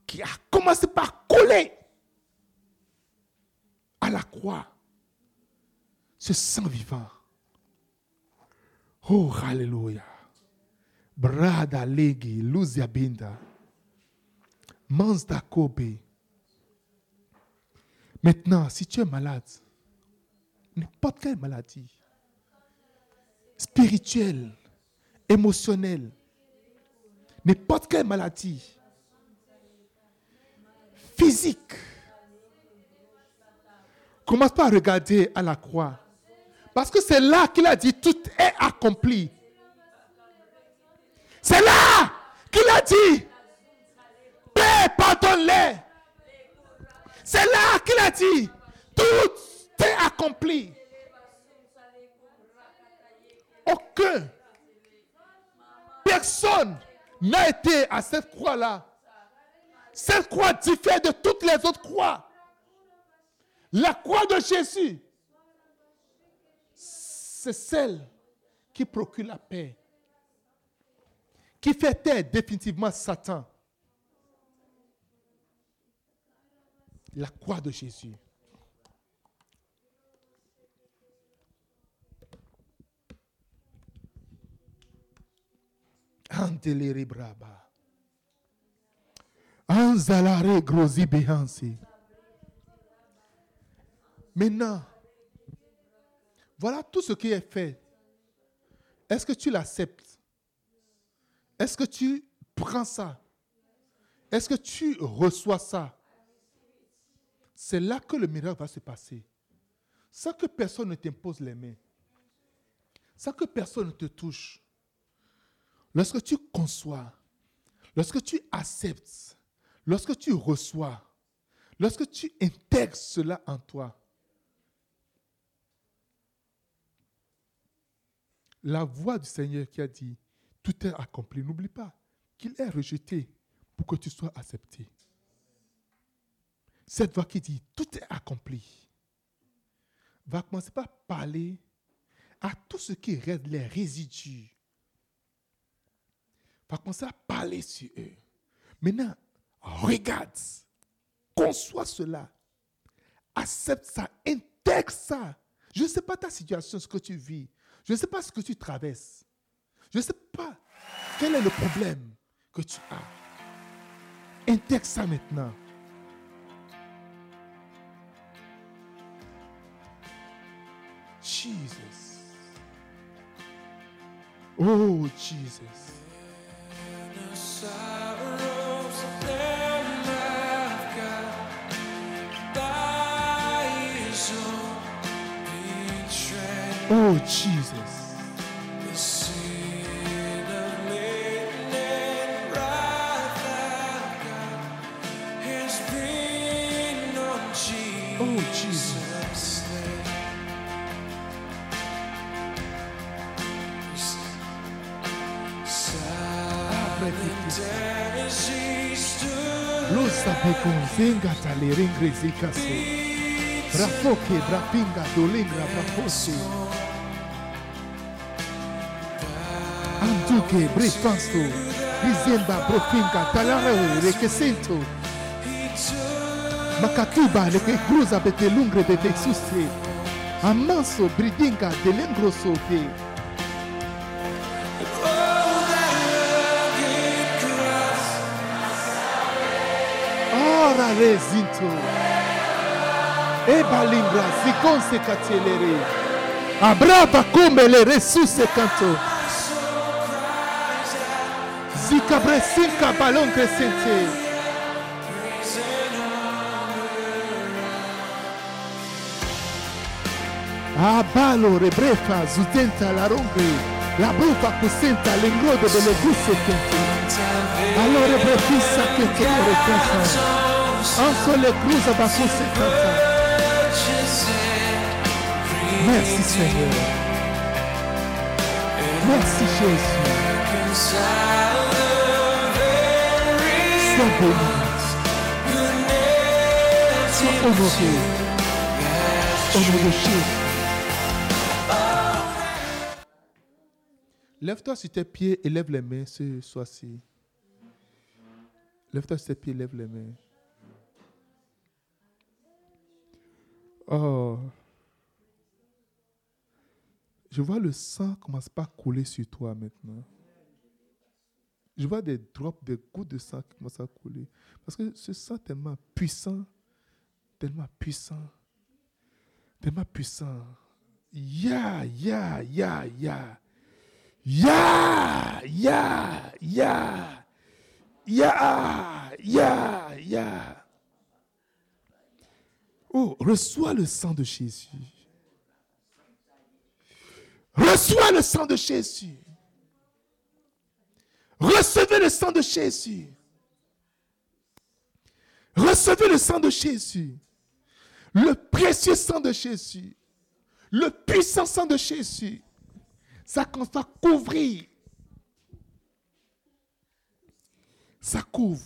qui a commencé par coller à la croix ce sang vivant. Oh, Alléluia. Brada legi, luzia binda. Kobe. Maintenant, si tu es malade, n'importe quelle maladie, spirituelle, émotionnelle, n'importe quelle maladie, physique, commence pas à regarder à la croix. Parce que c'est là qu'il a dit tout est accompli. C'est là qu'il a dit Père, pardonne-les. C'est là qu'il a dit tout accompli. Aucun personne n'a été à cette croix-là. Cette croix diffère de toutes les autres croix. La croix de Jésus, c'est celle qui procure la paix, qui fait taire définitivement Satan. La croix de Jésus. Maintenant, voilà tout ce qui est fait. Est-ce que tu l'acceptes? Est-ce que tu prends ça? Est-ce que tu reçois ça? C'est là que le miracle va se passer. Sans que personne ne t'impose les mains. Sans que personne ne te touche. Lorsque tu conçois, lorsque tu acceptes, lorsque tu reçois, lorsque tu intègres cela en toi, la voix du Seigneur qui a dit, tout est accompli. N'oublie pas qu'il est rejeté pour que tu sois accepté. Cette voix qui dit, tout est accompli, va commencer par parler à tout ce qui reste, les résidus. Va commencer à parler sur eux. Maintenant, regarde, conçois cela, accepte ça, intègre ça. Je ne sais pas ta situation, ce que tu vis. Je ne sais pas ce que tu traverses. Je ne sais pas quel est le problème que tu as. Intègre ça maintenant. Jesus. Oh, Jesus. Oh, Jesus. sapecunzinga taleringrezikasu brafoke brapinga dolingra brafosu antuke brefansu rizemba le talareu rekesento makatuba lekegruza betelungre betesustre amanso bridinga delengroso de lengroso te. Ora rezinto. Eba lingra zikonse katelere. Abrava come le resuse canto. Zika bresinka balon crescente. Abalo rebrefa zutenta la rongre. La bufa cosenta l'engrodo delle gusse kente. Allora brefissa che te lo recasa. Anso le cruza basso se canta. Merci Seigneur. Merci Jésus. Sois béni. Sois honoré. Au nom Jésus. Lève-toi sur tes pieds et lève les mains ce soir-ci. Lève-toi sur tes pieds et lève les mains. Oh. Je vois le sang commence pas à couler sur toi maintenant. Je vois des drops, des gouttes de sang qui commencent à couler. Parce que ce sang tellement puissant, tellement puissant, tellement puissant. Ya, ya, ya, ya. Ya, ya, ya. Ya, ya, ya. Oh, reçois le sang de Jésus. Reçois le sang de Jésus. Recevez le sang de Jésus. Recevez le sang de Jésus. Le précieux sang de Jésus. Le puissant sang de Jésus. Ça commence à couvrir. Ça couvre.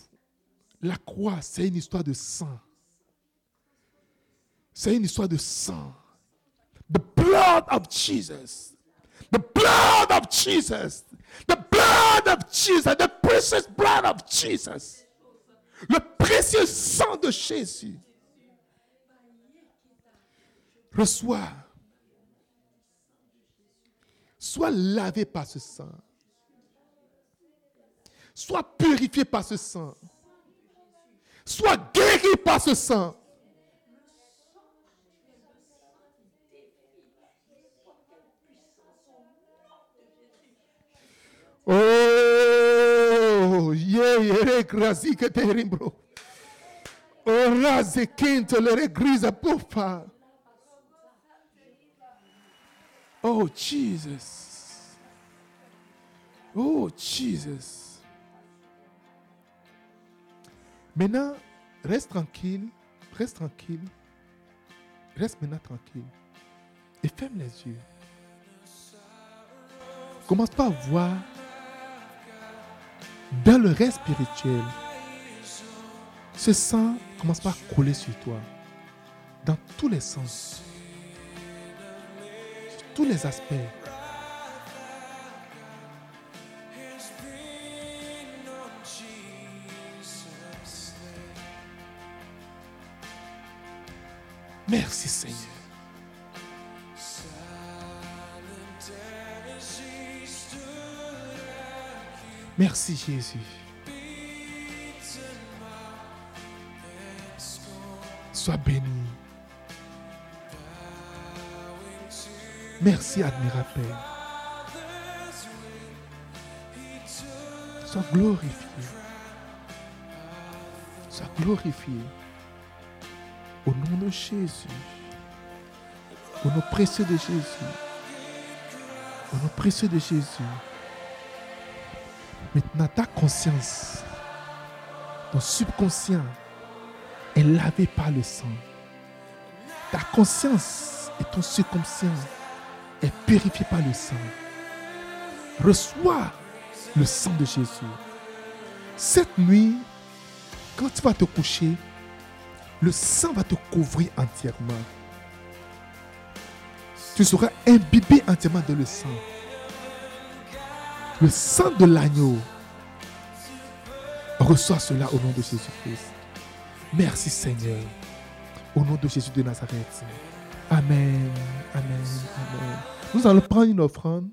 La croix, c'est une histoire de sang. C'est une histoire de sang. The blood of Jesus. The blood of Jesus. The blood of Jesus. The precious blood of Jesus. Le précieux sang de Jésus. Reçois. Sois lavé par ce sang. Sois purifié par ce sang. Sois guéri par ce sang. Oh, yeah, yeah, grazi che te rimbro. Oh, raze quinto le regrisa buffa. Oh, Jesus. Oh, Jesus. Maintenant, reste tranquille. Reste tranquille. Reste maintenant tranquille. Et ferme les yeux. Commence pas à voir dans le reste spirituel. Ce sang commence pas à couler sur toi. Dans tous les sens. Sur tous les aspects. Merci Seigneur. Merci Jésus. Sois béni. Merci admirable Père. Sois glorifié. Sois glorifié. Au nom de Jésus. Au nom précieux de Jésus. Au nom précieux de Jésus. Maintenant, ta conscience, ton subconscient est lavé par le sang. Ta conscience et ton subconscient est purifié par le sang. Reçois le sang de Jésus. Cette nuit, quand tu vas te coucher, le sang va te couvrir entièrement. Tu seras imbibé entièrement de le sang. Le sang de l'agneau. Reçois cela au nom de Jésus-Christ. Merci Seigneur. Au nom de Jésus de Nazareth. Amen. Amen. Amen. Nous allons prendre une offrande.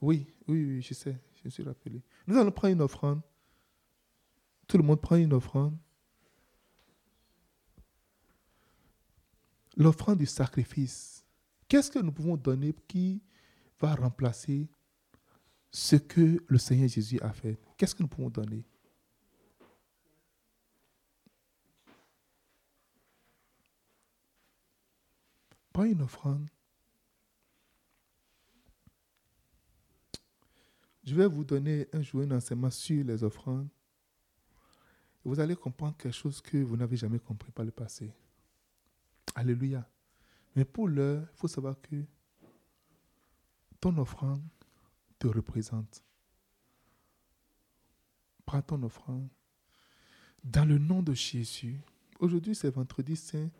Oui, oui, oui, je sais. Je me suis rappelé. Nous allons prendre une offrande. Tout le monde prend une offrande. L'offrande du sacrifice. Qu'est-ce que nous pouvons donner qui va remplacer ce que le Seigneur Jésus a fait Qu'est-ce que nous pouvons donner? Prends une offrande. Je vais vous donner un jour un enseignement sur les offrandes. Vous allez comprendre quelque chose que vous n'avez jamais compris par le passé. Alléluia. Mais pour l'heure, il faut savoir que ton offrande te représente. Prends ton offrande. Dans le nom de Jésus. Aujourd'hui, c'est vendredi saint.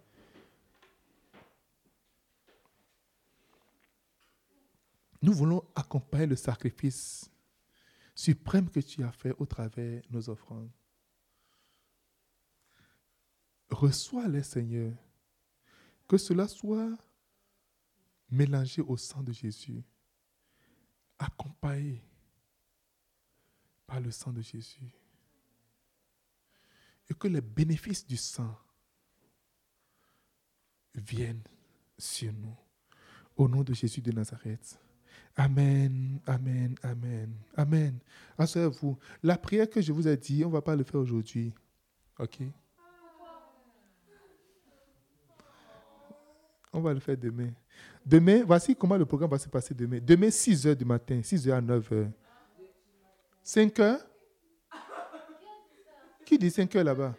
Nous voulons accompagner le sacrifice suprême que tu as fait au travers de nos offrandes. Reçois-les, Seigneur. Que cela soit mélangé au sang de Jésus, accompagné par le sang de Jésus. Et que les bénéfices du sang viennent sur nous. Au nom de Jésus de Nazareth. Amen, amen, amen, amen. Asseyez-vous. La prière que je vous ai dit, on ne va pas le faire aujourd'hui. OK? On va le faire demain. Demain, voici comment le programme va se passer demain. Demain, 6 h du matin, 6 h à 9 h. 5 h Qui dit 5 h là-bas?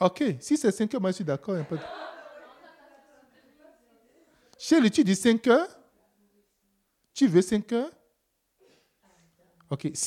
Ok, si c'est 5 h moi je suis d'accord. Chérie, tu dis 5 heures? Tu veux 5 heures? Ok, si